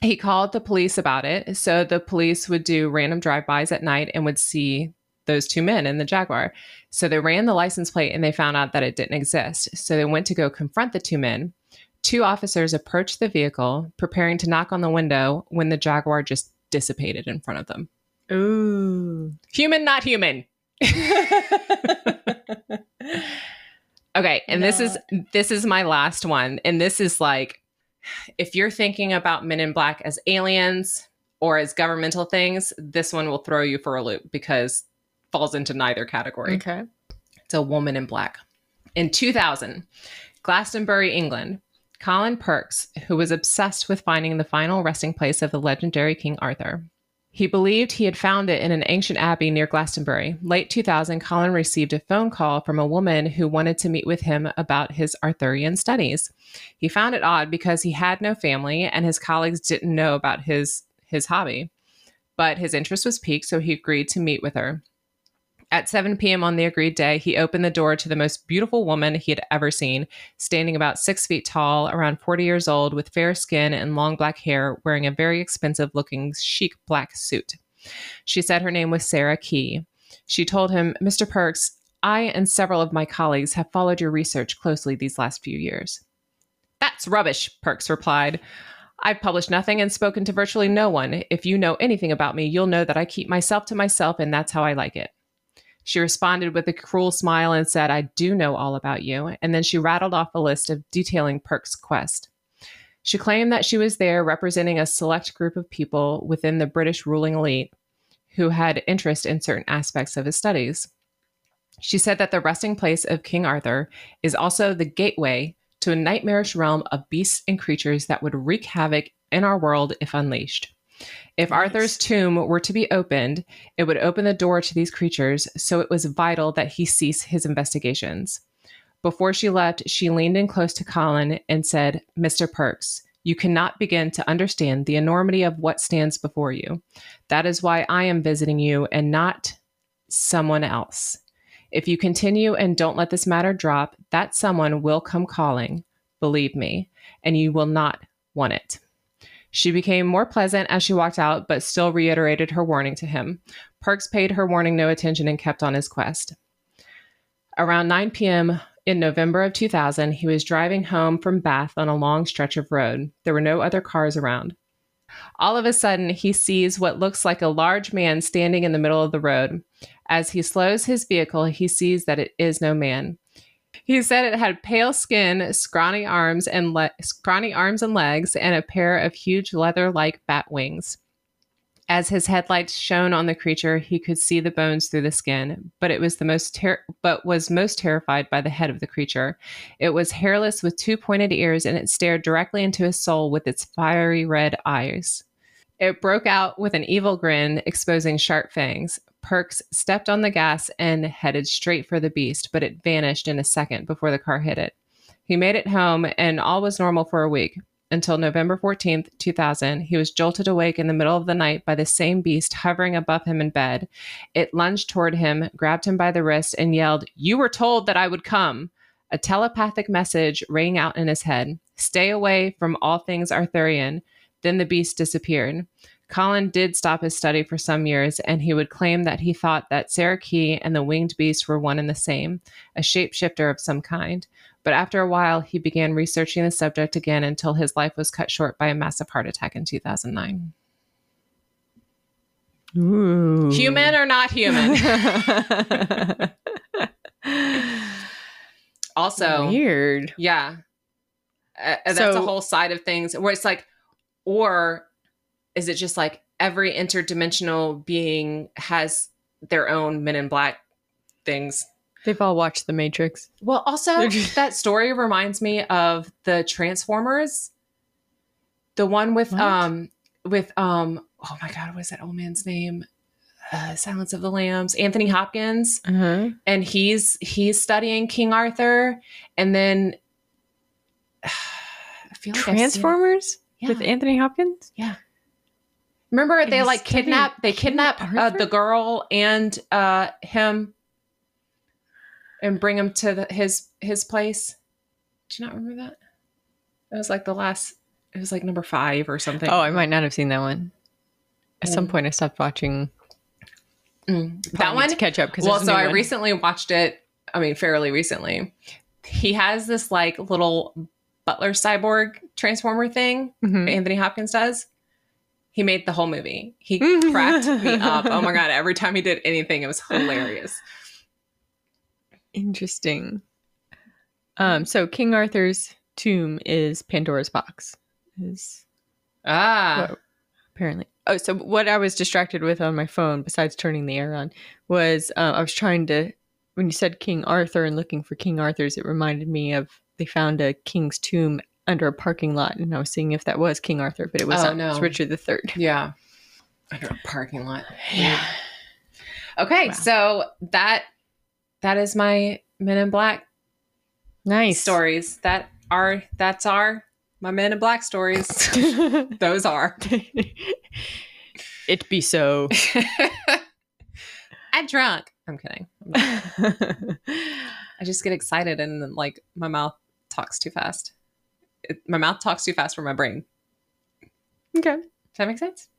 he called the police about it. So the police would do random drive-bys at night and would see those two men in the Jaguar. So they ran the license plate and they found out that it didn't exist. So they went to go confront the two men. Two officers approached the vehicle, preparing to knock on the window when the Jaguar just dissipated in front of them. Ooh. Human, not human. okay, and no. this is this is my last one and this is like if you're thinking about men in black as aliens or as governmental things, this one will throw you for a loop because falls into neither category. Okay. It's a woman in black. In 2000, Glastonbury, England, Colin Perks, who was obsessed with finding the final resting place of the legendary King Arthur. He believed he had found it in an ancient abbey near Glastonbury. Late 2000, Colin received a phone call from a woman who wanted to meet with him about his Arthurian studies. He found it odd because he had no family and his colleagues didn't know about his his hobby. But his interest was piqued, so he agreed to meet with her. At 7 p.m. on the agreed day, he opened the door to the most beautiful woman he had ever seen, standing about six feet tall, around 40 years old, with fair skin and long black hair, wearing a very expensive looking chic black suit. She said her name was Sarah Key. She told him, Mr. Perks, I and several of my colleagues have followed your research closely these last few years. That's rubbish, Perks replied. I've published nothing and spoken to virtually no one. If you know anything about me, you'll know that I keep myself to myself, and that's how I like it. She responded with a cruel smile and said, I do know all about you. And then she rattled off a list of detailing Perk's quest. She claimed that she was there representing a select group of people within the British ruling elite who had interest in certain aspects of his studies. She said that the resting place of King Arthur is also the gateway to a nightmarish realm of beasts and creatures that would wreak havoc in our world if unleashed. If nice. Arthur's tomb were to be opened, it would open the door to these creatures, so it was vital that he cease his investigations. Before she left, she leaned in close to Colin and said, Mr. Perks, you cannot begin to understand the enormity of what stands before you. That is why I am visiting you and not someone else. If you continue and don't let this matter drop, that someone will come calling. Believe me, and you will not want it. She became more pleasant as she walked out, but still reiterated her warning to him. Perks paid her warning no attention and kept on his quest. Around 9 p.m. in November of 2000, he was driving home from Bath on a long stretch of road. There were no other cars around. All of a sudden, he sees what looks like a large man standing in the middle of the road. As he slows his vehicle, he sees that it is no man. He said it had pale skin, scrawny arms and le- scrawny arms and legs, and a pair of huge leather-like bat wings. As his headlights shone on the creature, he could see the bones through the skin, but it was the most ter- but was most terrified by the head of the creature. It was hairless with two pointed ears, and it stared directly into his soul with its fiery red eyes. It broke out with an evil grin, exposing sharp fangs. Perks stepped on the gas and headed straight for the beast, but it vanished in a second before the car hit it. He made it home, and all was normal for a week until November 14th, 2000. He was jolted awake in the middle of the night by the same beast hovering above him in bed. It lunged toward him, grabbed him by the wrist, and yelled, You were told that I would come. A telepathic message rang out in his head Stay away from all things Arthurian. Then the beast disappeared. Colin did stop his study for some years, and he would claim that he thought that Sarah Key and the winged beast were one and the same, a shapeshifter of some kind. But after a while, he began researching the subject again until his life was cut short by a massive heart attack in 2009. Ooh. Human or not human? also, Weird. yeah, uh, that's a whole side of things where it's like, or is it just like every interdimensional being has their own Men in Black things? They've all watched The Matrix. Well, also that story reminds me of the Transformers, the one with What? um with um oh my god, what is that old man's name? Uh, Silence of the Lambs, Anthony Hopkins, Uh-huh. and he's he's studying King Arthur, and then I feel like I've seen it. Transformers Yeah. with Anthony Hopkins. Remember they like kidnap they kidnap uh, the girl and uh him and bring him to the, his his place. Do you not remember that? It was like the last it was like number 5 or something. Oh, I might not have seen that one. At some Mm. point, I stopped watching. Mm. That one to catch up because Well, so I recently watched it, I mean fairly recently. He has this like little butler cyborg transformer thing Mhm. Anthony Hopkins does. He made the whole movie. He cracked me up. Oh my god! Every time he did anything, it was hilarious. Interesting. Um, so King Arthur's tomb is Pandora's box. Is Ah, apparently. Oh, so what I was distracted with on my phone, besides turning the air on, was uh, I was trying to. When you said King Arthur and looking for King Arthur's, it reminded me of they found a king's tomb under a parking lot, and I was seeing if that was King Arthur, but it was Oh, not. no. was Richard the Third. yeah. Under a parking lot. Yeah. Okay, Wow. so that that is my Men in Black Nice stories. That are that's our my Men in Black stories. Those are. it be so. I drunk. I'm kidding. I just get excited and then like my mouth talks too fast. It, my mouth talks too fast for my brain. okay. Does that make sense?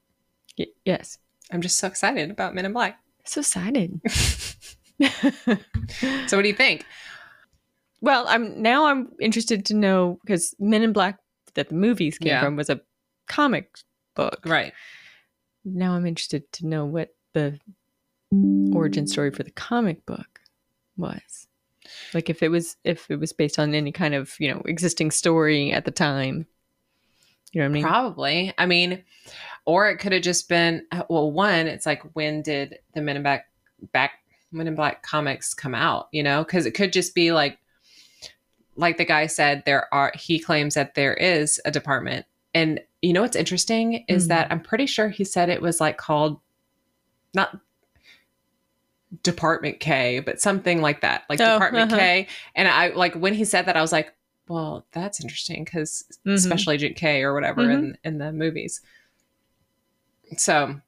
Y- yes. I'm just so excited about Men in Black. So excited. So what do you think? Well, I'm now I'm interested to know because Men in Black that the movies came Yeah. from was a comic book. Right. Now I'm interested to know what the origin story for the comic book was. Like if it was if it was based on any kind of, you know, existing story at the time. You know what I mean? Probably. I mean, or it could have just been well, one, it's like when did the Men in Black back Men in Black comics come out, you know? Cuz it could just be like like the guy said there are he claims that there is a department. And you know what's interesting is Mhm. that I'm pretty sure he said it was like called not Department K, but something like that, like Oh, Department uh-huh. K. And I like when he said that, I was like, well, that's interesting because Mhm. Special Agent K or whatever Mhm. in in the movies. So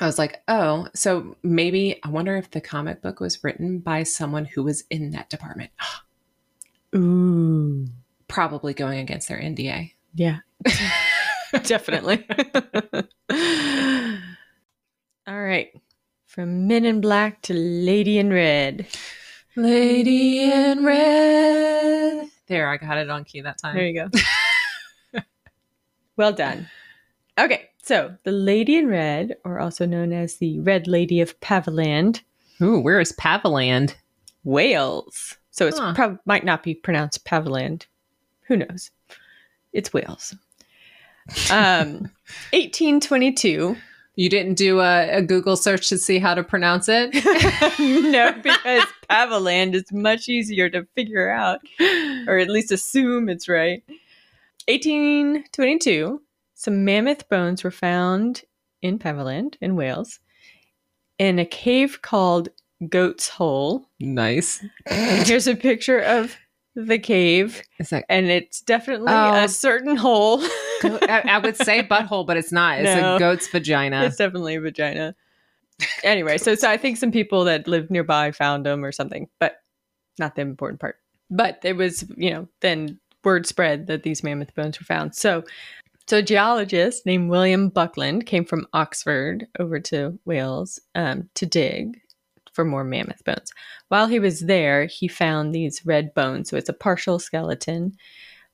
I was like, oh, so maybe I wonder if the comic book was written by someone who was in that department. Ooh. Probably going against their NDA. Yeah. Definitely. All right. From Men in Black to Lady in Red. Lady in red. There, I got it on key that time. There you go. well done. Okay, so the Lady in Red, or also known as the Red Lady of Paviland, Ooh, where is Paviland? Wales. So it's Huh. prob- might not be pronounced Paviland. Who knows? It's Wales. Um, 1822. You didn't do a, a Google search to see how to pronounce it? no, because Paviland is much easier to figure out, or at least assume it's right. 1822, some mammoth bones were found in Paviland in Wales in a cave called Goat's Hole. nice. Here's a picture of the cave, that, and it's definitely Oh. a certain hole. I, I would say butthole, but it's not. It's No. a goat's vagina. it's definitely a vagina. Anyway, so so I think some people that lived nearby found them or something, but not the important part. But it was, you know, then word spread that these mammoth bones were found. So so a geologist named William Buckland came from Oxford over to Wales um, to dig for more mammoth bones. While he was there, he found these red bones. So it's a partial skeleton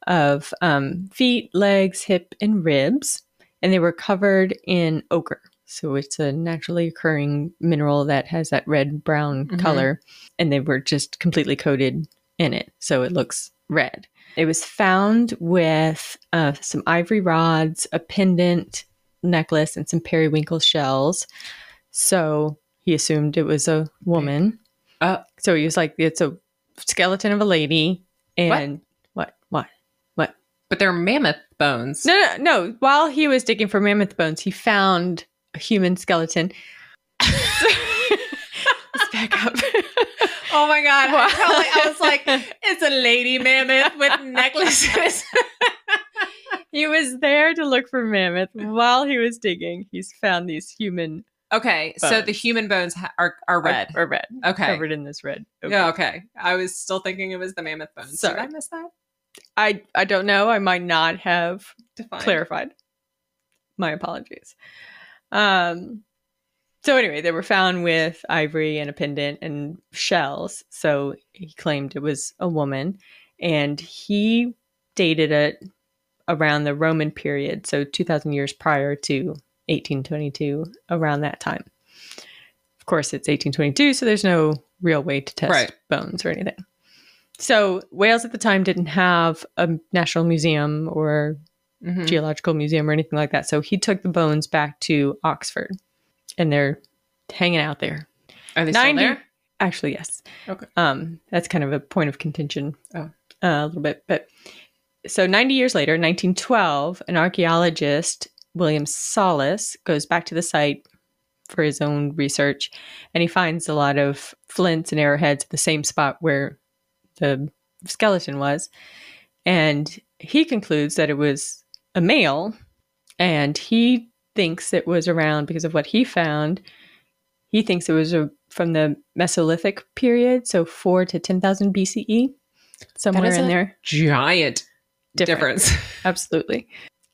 of um, feet, legs, hip, and ribs, and they were covered in ochre. So it's a naturally occurring mineral that has that red brown Mhm. color, and they were just completely coated in it. So it looks red. It was found with uh, some ivory rods, a pendant necklace, and some periwinkle shells. So he assumed it was a woman. Uh, So he was like, it's a skeleton of a lady. And what? What? What? but they're mammoth bones. No, no, no. While he was digging for mammoth bones, he found a human skeleton. Let's back up. Oh my god! I, totally, I was like, it's a lady mammoth with necklaces. he was there to look for mammoth. While he was digging, he's found these human okay, so the human bones ha- are are red. Are, are red. Okay. Covered in this red. ochre. Yeah, okay. I was still thinking it was the mammoth bones. Sorry. Did I miss that? I I don't know. I might not have Defined. clarified. My apologies. Um so anyway, they were found with ivory and a pendant and shells. So he claimed it was a woman and he dated it around the Roman period, so 2000 years prior to 1822 around that time. Of course, it's 1822, so there's no real way to test Right. bones or anything. So Wales at the time didn't have a national museum or Mhm. geological museum or anything like that. So he took the bones back to Oxford, and they're hanging out there. Are they still there? Actually, yes. Okay. Um, that's kind of a point of contention. Oh. uh, a little bit, but so 90 years later, 1912, an archaeologist, William Sollas, goes back to the site for his own research, and he finds a lot of flints and arrowheads at the same spot where the skeleton was, and he concludes that it was a male, and he thinks it was around because of what he found. He thinks it was a, from the Mesolithic period, so four to ten thousand BCE, somewhere is in a there. Giant Different. difference. Absolutely.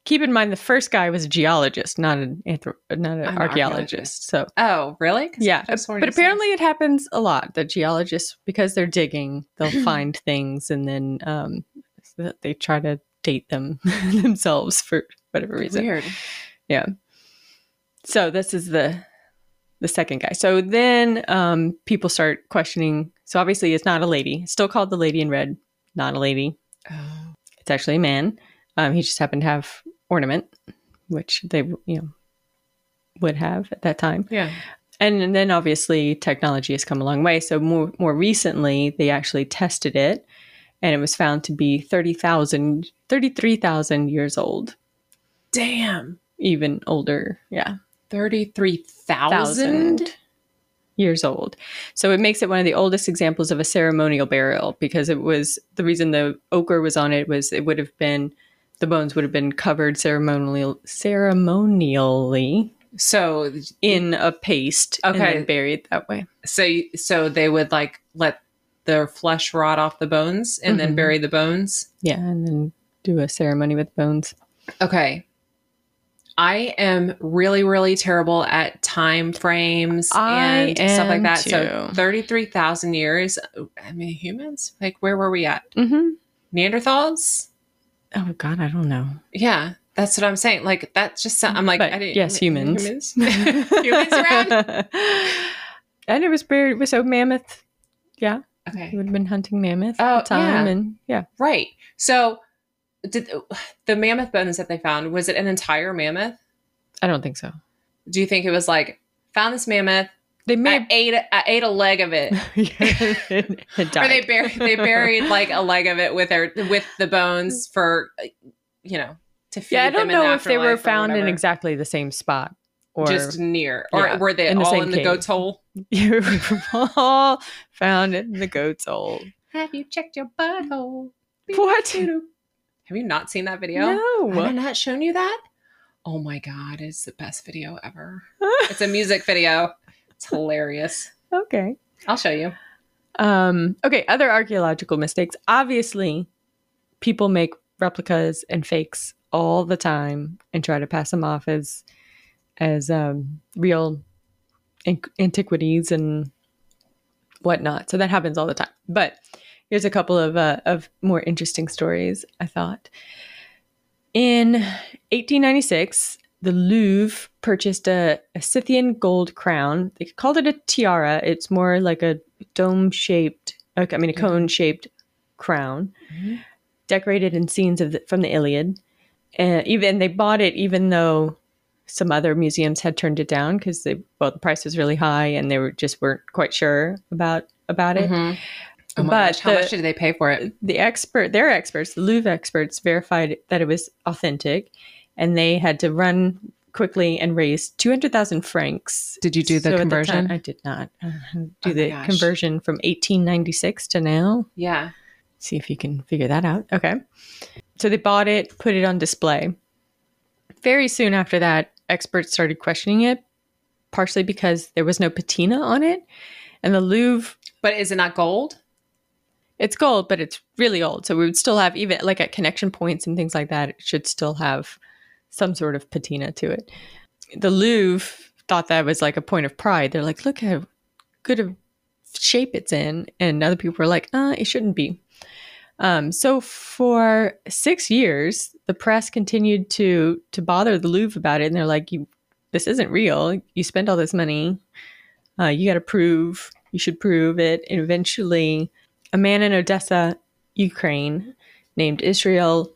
Keep in mind, the first guy was a geologist, not an anthro- not an An archaeologist. So Oh, really? yeah, but apparently it happens a lot that geologists, because they're digging, they'll find things and then um, they try to date them themselves for whatever reason. weird. Yeah. So this is the the second guy. So then um, people start questioning. So obviously it's not a lady. It's still called the Lady in Red. Not a lady. Oh. It's actually a man. Um, he just happened to have ornament, which they you know would have at that time. Yeah. And, then obviously technology has come a long way. So more more recently they actually tested it, and it was found to be 30,000, 33,000 years old, Damn. even older. Yeah. 33,000? thousand years old. So it makes it one of the oldest examples of a ceremonial burial because it was the reason the ochre was on it was it would have been the bones would have been covered ceremonially ceremonially So, in a paste and Okay. then buried that way. so, so they would like let the flesh rot off the bones and then Mhm. bury the bones. Yeah, and then do a ceremony with bones. Okay. I am really, really terrible at time frames I and stuff like that. So 33,000 years. I mean, humans? Like, where were we at? Mm-hmm. Neanderthals? Oh God, I don't know. Yeah, that's what I'm saying. Like, that's just, I'm like, But I didn't. yes, humans. Humans, humans around? and it was buried with so mammoth. Yeah, Okay. he would have been hunting mammoth Oh, at the time, yeah. and yeah, Right. So, did the mammoth bones that they found, was it an entire mammoth? I don't think so. Do you think it was like, found this mammoth, They may I ate, I ate a leg of it. have or they buried they buried like a leg of it with their with the bones for uh, you know to feed Yeah, I don't in know the if they were found in exactly the same spot or just near or Yeah, were they in the all same in the cave. goat's hole? You were all found in the goat's hole. have you checked your butthole? What? have you not seen that video? Have i No. not shown you that? Oh my god it's the best video ever. It's a music video it's hilarious okay. i'll show you Um, okay, other archaeological mistakes. Obviously, people make replicas and fakes all the time and try to pass them off as as um, real an- antiquities and whatnot. So that happens all the time. But here's a couple of uh, of more interesting stories. I thought in 1896. The Louvre purchased a, a Scythian gold crown. They called it a tiara. It's more like a dome shaped, I mean, a Mhm. cone shaped crown, Mhm. decorated in scenes of the, from the Iliad. And even they bought it, even though some other museums had turned it down because they well the price was really high and they were just weren't quite sure about about it. Mhm. oh But gosh how the- much did they pay for it The expert, their experts, the Louvre experts, verified that it was authentic, and they had to run quickly and raise two hundred thousand francs did you do the so conversion time- I did not uh, do Oh the gosh. conversion from 1896 to now. yeah See if you can figure that out. Okay. So they bought it, put it on display. Very soon after that, experts started questioning it, partially because there was no patina on it. And the Louvre, but is it not gold it's gold, but it's really old. So we would still have, even like at connection points and things like that, it should still have some sort of patina to it. The Louvre thought that was like a point of pride. They're like, look how good of shape it's in. And other people were like, uh, it shouldn't be. Um, so for six years, the press continued to to bother the Louvre about it, and they're like, "You, this isn't real. You spent all this money. Uh, you got to prove. You should prove it." And eventually, a man in Odessa, Ukraine, named Israel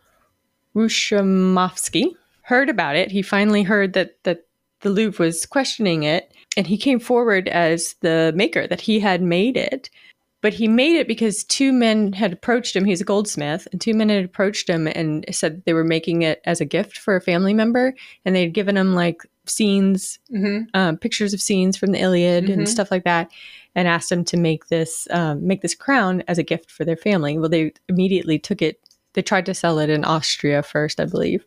Rouchomovsky heard about it. He finally heard that that the Louvre was questioning it, and he came forward as the maker that he had made it. But he made it because two men had approached him. He's a goldsmith, and two men had approached him and said they were making it as a gift for a family member, and they'd given him like scenes, mm-hmm. um, pictures of scenes from the Iliad Mhm. and stuff like that, and asked him to make this um, make this crown as a gift for their family. Well, they immediately took it. They tried to sell it in Austria first, I believe.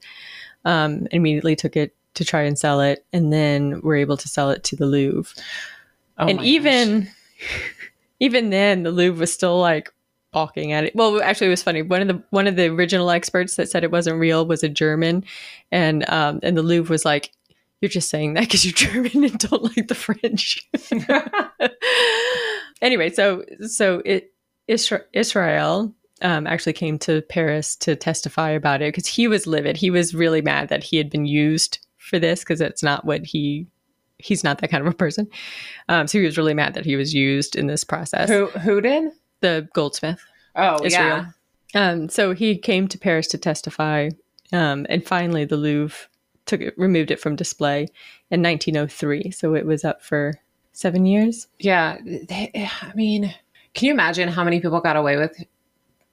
Um, immediately took it to try and sell it, and then were able to sell it to the Louvre. Oh and even even then the louvre was still like balking at it. Well actually it was funny. One of the one of the original experts that said it wasn't real was a german and um and the louvre was like you're just saying that because you're german and don't like the french. Anyway so so it Isra- israel um, actually came to paris to testify about it because he was livid. He was really mad that he had been used for this because it's not what he he's not that kind of a person. Um, so he was really mad that he was used in this process. Who who did? The goldsmith. Oh Israel. yeah um, so he came to paris to testify um, and finally the louvre took it removed it from display in 1903 so it was up for seven years. Yeah, they, I mean, can you imagine how many people got away with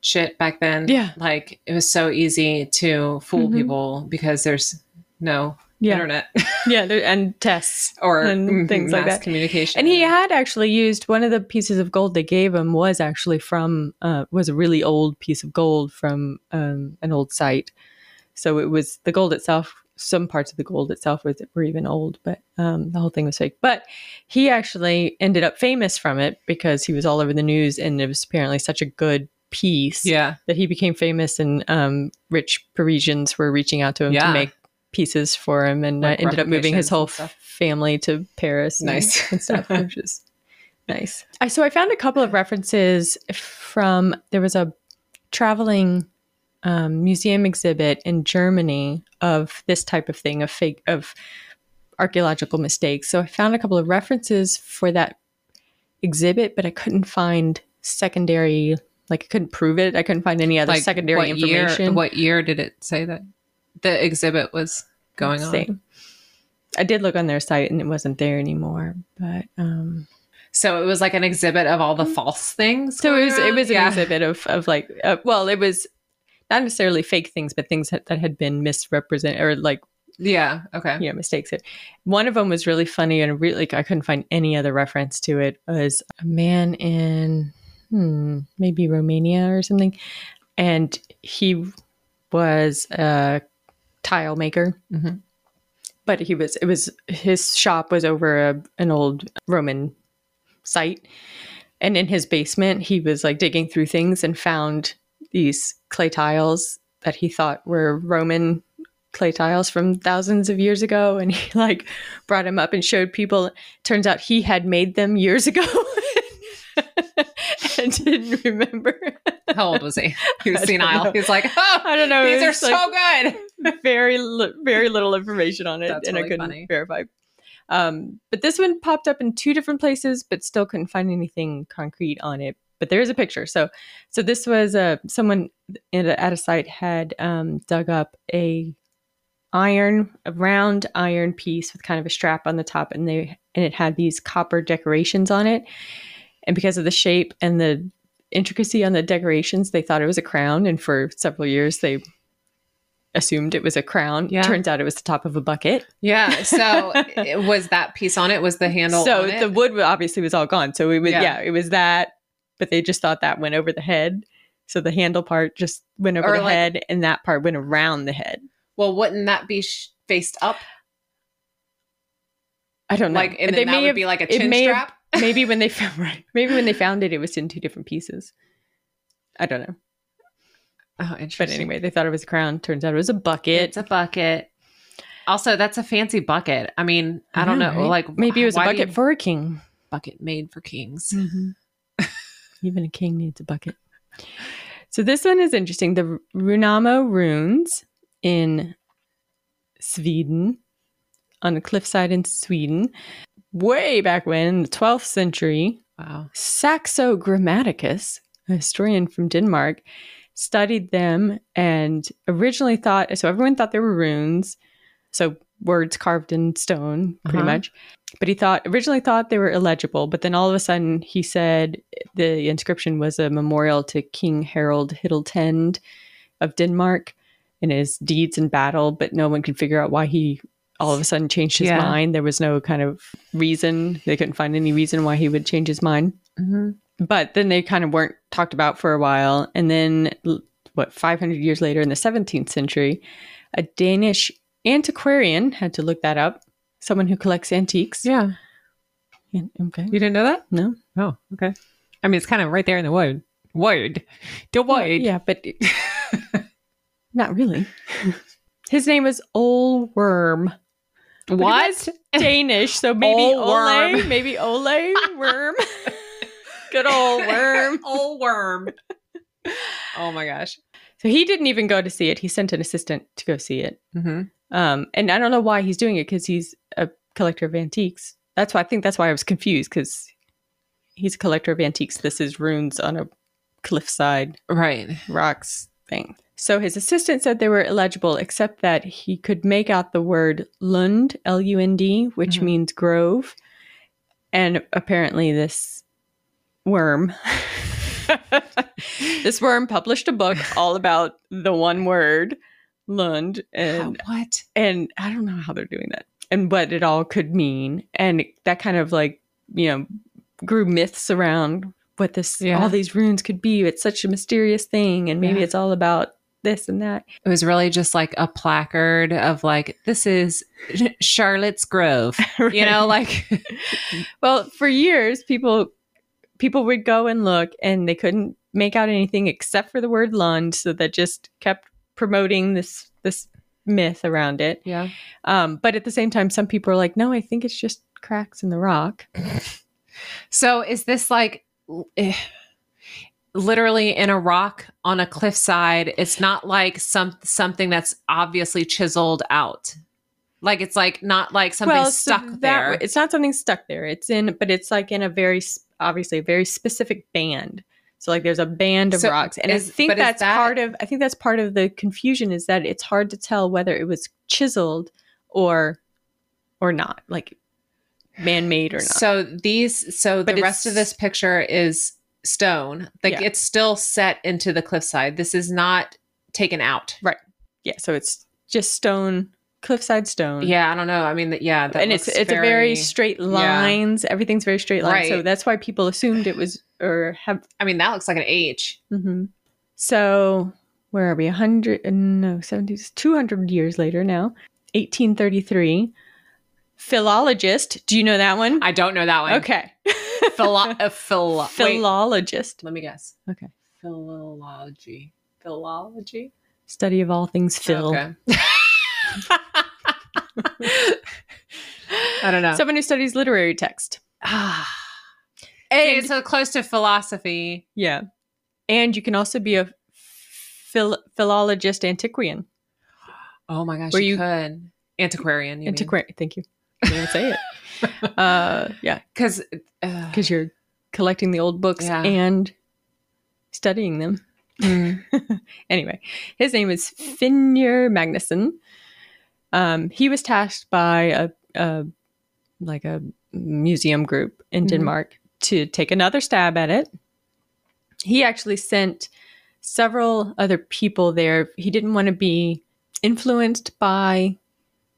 shit back then? Yeah. like it was so easy to fool Mhm. people because there's no yeah internet yeah there, and tests or And mm, things like that. communication. And he had actually used one of the pieces of gold they gave him was actually from uh, was a really old piece of gold from um, an old site. So it was the gold itself some parts of the gold itself was, were even old, but um, the whole thing was fake. But he actually ended up famous from it because he was all over the news, and it was apparently such a good piece Yeah. that he became famous, and um, rich Parisians were reaching out to him Yeah. to make pieces for him, and Like uh, ended up moving his whole family to Paris. and- Nice. and stuff, which is nice. I, so I found a couple of references from there was a traveling um, museum exhibit in Germany of this type of thing of fake of archaeological mistakes. So I found a couple of references for that exhibit, but I couldn't find secondary. Like I couldn't prove it. I couldn't find any other Like secondary what information. Year, what year did it say that the exhibit was going on? I did look on their site and it wasn't there anymore. But um, So it was like an exhibit of all the false things. so it was it around? was an exhibit of of like uh, well it was not necessarily fake things but things that, that had been misrepresented or like Yeah. Okay. you know mistakes it one of them was really funny and really like, i couldn't find any other reference to it was a man in hmm, maybe romania or something. And he was a tile maker. Mhm. but he was it was his shop was over a, an old roman site. And in his basement he was like digging through things and found these clay tiles that he thought were roman clay tiles from thousands of years ago. And he like brought them up and showed people. Turns out he had made them years ago and didn't remember How old was he? He was senile. He's like, oh, i don't know these are so like, good. very li- very little information on it That's and i couldn't funny. verify um, but this one popped up in two different places but still couldn't find anything concrete on it but there is a picture so so this was uh, someone at a, at a site had um, dug up a iron a round iron piece with kind of a strap on the top and they and it had these copper decorations on it and because of the shape and the intricacy on the decorations they thought it was a crown and for several years they assumed it was a crown Yeah. turns out it was the top of a bucket Yeah. So it was that piece on it? Was the handle? so on it? the wood obviously was all gone so it was Yeah. yeah. it was that but they just thought that went over the head so the handle part just went over Or the like- head and that part went around the head well, wouldn't that be sh- faced up? i don't know Like, and They that may would have- be like a chin may have- strap. Maybe when they found right maybe when they found it it was in two different pieces i don't know oh, interesting. but anyway they thought it was a crown turns out it was a bucket it's a bucket. Also, that's a fancy bucket. I mean, I don't know. right? Like maybe it was a bucket you- for a king bucket made for kings. Mm-hmm. Even a king needs a bucket. So this one is interesting. The Runamo runes in Sweden, on a cliffside in Sweden, way back when, in the 12th century, Wow. Saxo Grammaticus, a historian from Denmark, studied them and originally thought so everyone thought they were runes, so words carved in stone, pretty Uh-huh. much. But he thought originally thought they were illegible, but then all of a sudden he said the inscription was a memorial to King Harold Hildetand of Denmark and his deeds in battle, but no one could figure out why he all of a sudden changed his Yeah. mind. There was no kind of reason. They couldn't find any reason why he would change his mind. Mm-hmm. But then they kind of weren't talked about for a while. And then, what, 500 years later in the 17th century, a Danish antiquarian had to look that up. Someone who collects antiques. Yeah. Yeah, Okay. You didn't know that? No. Oh, okay. I mean, it's kind of right there in the word. Word. The word. Yeah, but not really. His name is Ole Worm. What? Danish, so maybe Ole Worm. maybe Ole Worm. Good old worm. Old worm. Oh my gosh. So he didn't even go to see it. He sent an assistant to go see it. Mm-hmm. Um, and I don't know why he's doing it because he's a collector of antiques. That's why I think that's why I was confused because he's a collector of antiques. This is runes on a cliffside Right. rocks thing. So his assistant said they were illegible, except that he could make out the word Lund, L U N D, which Mhm. means grove. And apparently, this worm, this worm published a book all about the one word Lund, and what? and I don't know how they're doing that and what it all could mean. And that kind of like, you know, grew myths around what this Yeah. all these runes could be. It's such a mysterious thing and maybe Yeah. it's all about this and that. It was really just like a placard of like, this is Charlotte's Grove. You know, like well, for years people people would go and look and they couldn't make out anything except for the word Lund, so that just kept promoting this this myth around it. Yeah. Um, but at the same time, some people are like, no, I think it's just cracks in the rock. So is this like eh, literally in a rock on a cliffside? It's not like some something that's obviously chiseled out. Like it's like not like something so stuck that- there. It's not something stuck there. It's in, but it's like in a very obviously a very specific band. So like there's a band of So rocks, and is- I think that's that- part of. I think that's part of the confusion is that it's hard to tell whether it was chiseled or or not, like man made or not. So these so But the rest of this picture is stone. Like Yeah. it's still set into the cliffside. This is not taken out. Right. Yeah, so it's just stone, cliffside stone. Yeah, I don't know. I mean, that yeah, that and it's it's a very straight lines. Everything's very straight lines. So that's why people assumed it was or have I mean, that looks like an H. hmm So where are we? 100, uh, no, 70, 200 years later now, 1833. Philologist. Do you know that one? I don't know that one. okay. Philo- uh, phil- wait, Philologist. let me guess. Okay. Philology. Philology. Study of all things Phil. Okay. I don't know. Someone who studies literary text. ah, And, it's so close to philosophy. yeah. And you can also be a phil- philologist antiquarian. Oh my gosh, Were you, you- could antiquarian. Antiquarian. Thank you. I didn't say it. uh, yeah. because because you're collecting the old books Yeah. and studying them. mm, Anyway, his name is Finnur Magnusson. Um, he was tasked by a, a like a museum group in Mhm. Denmark to take another stab at it. He actually sent several other people there. He didn't want to be influenced by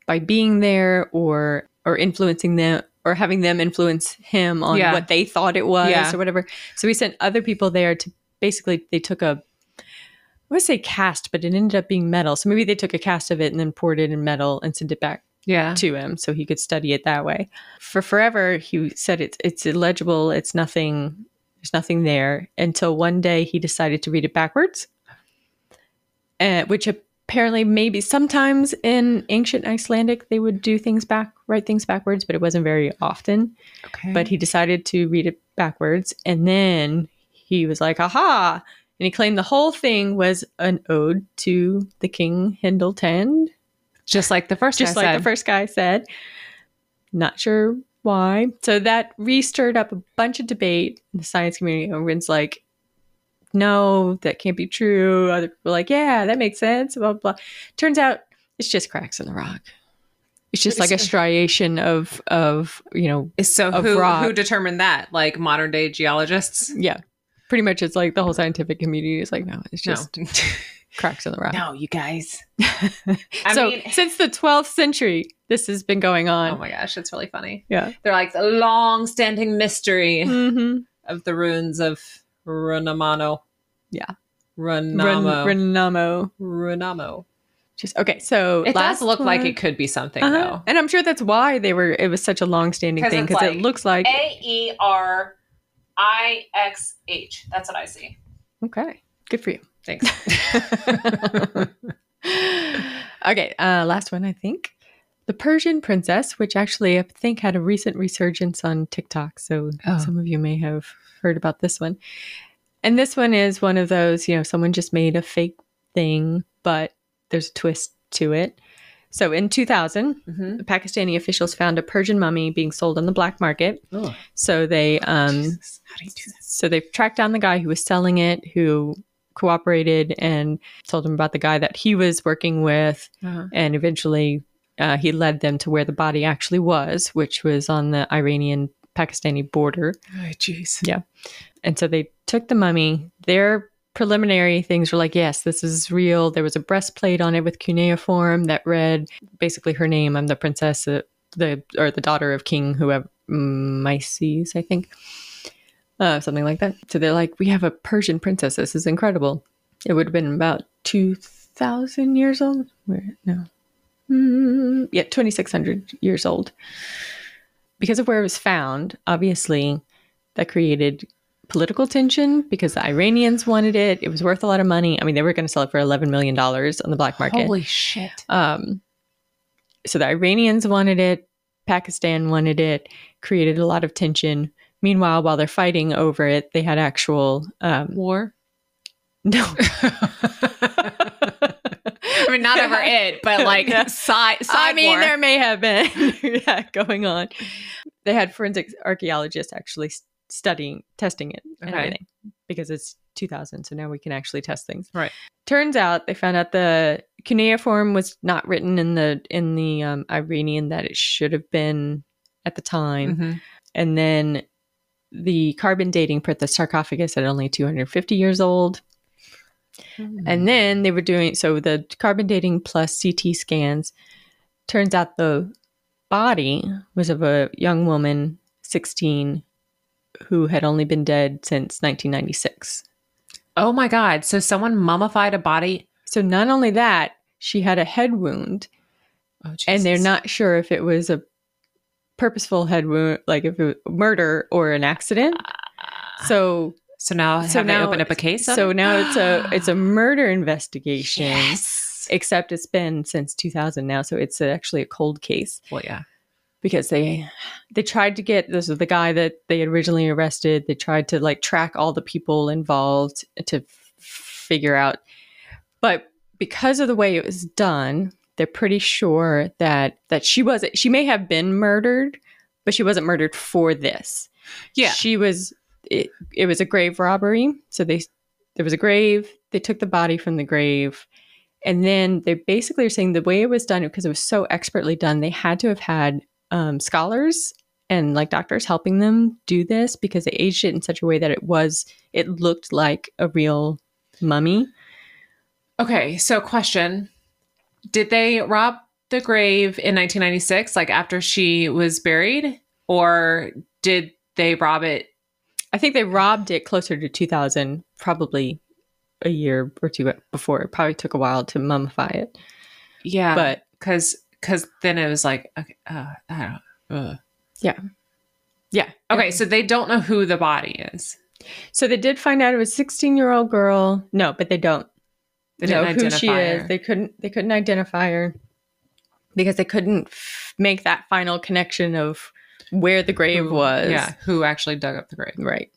by being there or or influencing them or having them influence him on Yeah. what they thought it was Yeah. or whatever. So we sent other people there to basically they took a I would say cast, but it ended up being metal. So maybe they took a cast of it and then poured it in metal and sent it back yeah. to him so he could study it that way. For forever, he said it's it's illegible. It's nothing. There's nothing there until one day he decided to read it backwards, uh, which apparently maybe sometimes in ancient Icelandic they would do things back, write things backwards, but it wasn't very often. Okay. But he decided to read it backwards, and then he was like, "Aha!" And he claimed the whole thing was an ode to the king Hildetand, just like the first, just like said. the first guy said. Not sure why. So that re-stirred up a bunch of debate in the science community. Everyone's like, no, that can't be true. Other people are like, yeah, that makes sense. Blah, blah, blah. Turns out it's just cracks in the rock. It's just like a striation of, of you know, So who rock. who determined that? Like modern day geologists? yeah. Pretty much it's like the whole scientific community is like, no, it's just no. cracks in the rock. no, you guys. I so mean- since the 12th century, this has been going on. Oh my gosh, it's really funny. yeah. They're like a long-standing mystery hmm of the ruins of Runamano. Yeah. Runamo. Renamo. Runamo. Just okay. So It last does look like it could be something Uh-huh. though. and I'm sure that's why they were. It was such a long-standing 'Cause thing it's because it looks like A E R I X H. That's what I see. okay. Good for you. Thanks. okay, uh, last one, I think. The Persian Princess, which actually I think had a recent resurgence on TikTok. So Oh. some of you may have heard about this one. And this one is one of those, you know, someone just made a fake thing, but there's a twist to it. So in 2000, hmm Pakistani officials found a Persian mummy being sold on the black market. Oh, So they um, Jesus. How do you do this? so they tracked down the guy who was selling it, who cooperated and told them about the guy that he was working with, Uh-huh. and eventually uh, he led them to where the body actually was, which was on the Iranian Pakistani border. Oh, jeez. Yeah. And so they took the mummy. Their preliminary things were like, yes, this is real. There was a breastplate on it with cuneiform that read basically her name. I'm the princess, uh, the or the daughter of King whoever Myces, I think, uh, something like that. So they're like, we have a Persian princess. This is incredible. It would have been about 2,000 years old. Where, no. Mm, yeah, 2,600 years old. Because of where it was found, obviously, that created political tension because the Iranians wanted it. It was worth a lot of money. I mean, they were going to sell it for $11 million on the black market. Holy shit. Um, so the Iranians wanted it, Pakistan wanted it, created a lot of tension. Meanwhile, while they're fighting over it, they had actual um, War? no. I mean, not over it, but like Yeah. side, side I mean, war. there may have been that going on. They had forensic archaeologists actually studying, testing it, and Okay. everything because it's 2000, so now we can actually test things. Right. Turns out they found out the cuneiform was not written in the in the um, Iranian that it should have been at the time, Mhm. and then the carbon dating put the sarcophagus at only 250 years old. And mm-hmm. then they were doing so the carbon dating plus CT scans. Turns out the body was of a young woman, 16, who had only been dead since 1996. oh my God. So someone mummified a body. So not only that, she had a head wound, Oh, and they're not sure if it was a purposeful head wound, like if it was murder or an accident. Uh, so So now so have they now- opened up a case? so it? now it's a it's a murder investigation. yes. except it's been since 2000 now so it's actually a cold case Well, yeah. because they they tried to get this was the guy that they had originally arrested they tried to like track all the people involved to f- figure out but because of the way it was done they're pretty sure that that she was she may have been murdered but she wasn't murdered for this Yeah. she was it, it was a grave robbery so they there was a grave they took the body from the grave and then they basically are saying the way it was done because it was so expertly done they had to have had um, scholars and like doctors helping them do this because they aged it in such a way that it was it looked like a real mummy Okay. So, question Did they rob the grave in 1996, like after she was buried? Or did they rob it? I think they robbed it closer to 2000 probably a year or two before it probably took a while to mummify it Yeah. but because because then it was like okay, uh, I don't know. Ugh. yeah Okay, so they don't know who the body is. So they did find out it was a 16 year old girl. No, but they don't They know who she identify is. They couldn't. They couldn't identify her because they couldn't f- make that final connection of where the grave Who- was. Yeah, who actually dug up the grave? right.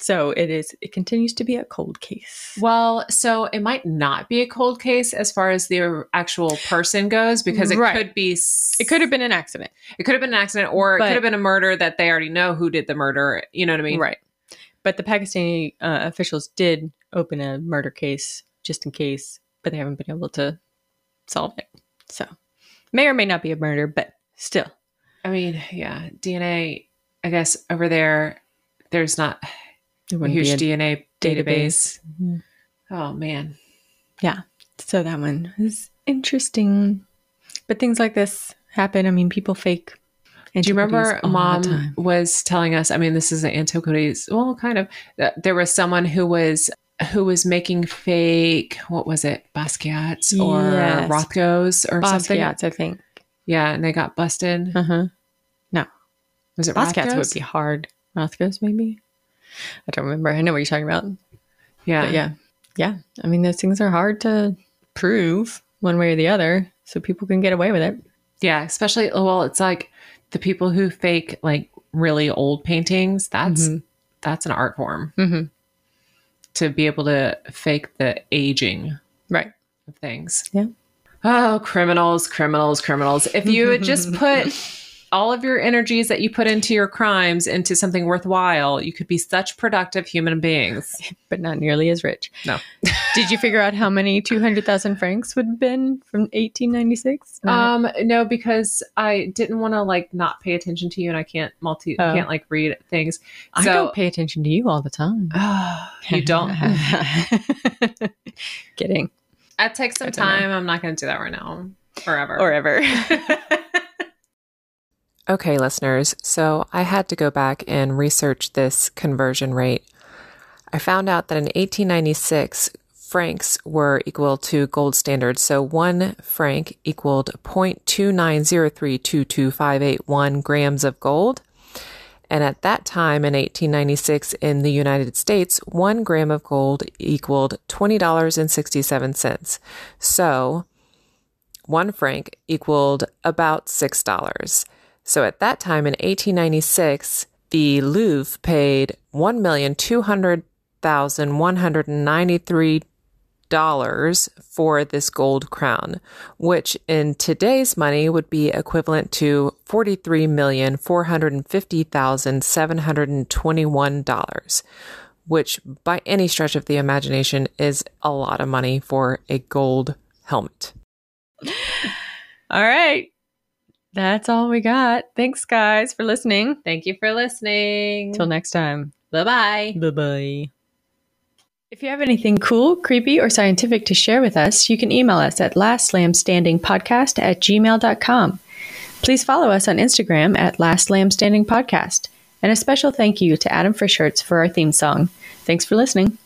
So it is. It continues to be a cold case. Well, so it might not be a cold case as far as the actual person goes because it Right. could be. s- It could have been an accident. It could have been an accident, or it could have been a murder that they already know who did the murder. You know what I mean? right. But the Pakistani uh, officials did open a murder case just in case, but they haven't been able to solve it. So may or may not be a murder, but still. I mean, yeah, DNA. I guess over there, there's not a huge a DNA database. Mhm. Oh man. Yeah. So that one is interesting. But things like this happen. I mean, people fake. Do you remember antiquities all the mom was telling us? I mean, this is an antiquities. Well, kind of. that There was someone who was who was making fake. What was it? Basquiat's or Yes. Rothko's or something. Basquiat's, I think. Yeah, and they got busted. Uh huh. No, was it Rothko's? would be hard. Rothko's, maybe. I don't remember. I know what you're talking about. Yeah. But yeah. Yeah. I mean, those things are hard to prove one way or the other. So people can get away with it. Yeah, especially well, it's like the people who fake like really old paintings. That's Mhm. that's an art form Mm-hmm. to be able to fake the aging Right. of things. Yeah. Oh, criminals, criminals, criminals. If you would just put all of your energies that you put into your crimes into something worthwhile, you could be such productive human beings. But not nearly as rich. No. Did you figure out how many 200,000 francs would have been from 1896? Um, no, because I didn't want to like not pay attention to you and I can't multi Oh. can't like read things. I don't pay attention to you all the time. you don't Kidding. That takes some don't know. time. I'm not going to do that right now. Forever. Or ever. Okay, listeners, so I had to go back and research this conversion rate. I found out that in 1896, francs were equal to gold standard. So one franc equaled 0.290322581 grams of gold. And at that time in 1896 in the United States, one gram of gold equaled $20.67. So one franc equaled about $6. So at that time in 1896, the Louvre paid $1,200,193 for this gold crown, which in today's money would be equivalent to $43,450,721, which by any stretch of the imagination is a lot of money for a gold helmet. All right. That's all we got. Thanks, guys, for listening. Thank you for listening. Till next time. Bye bye. Bye bye. If you have anything cool, creepy, or scientific to share with us, you can email us at lastlambstandingpodcast at gmail.com. Please follow us on Instagram at Last Lamb Standing Podcast. And a special thank you to Adam Frischhertz for our theme song. Thanks for listening.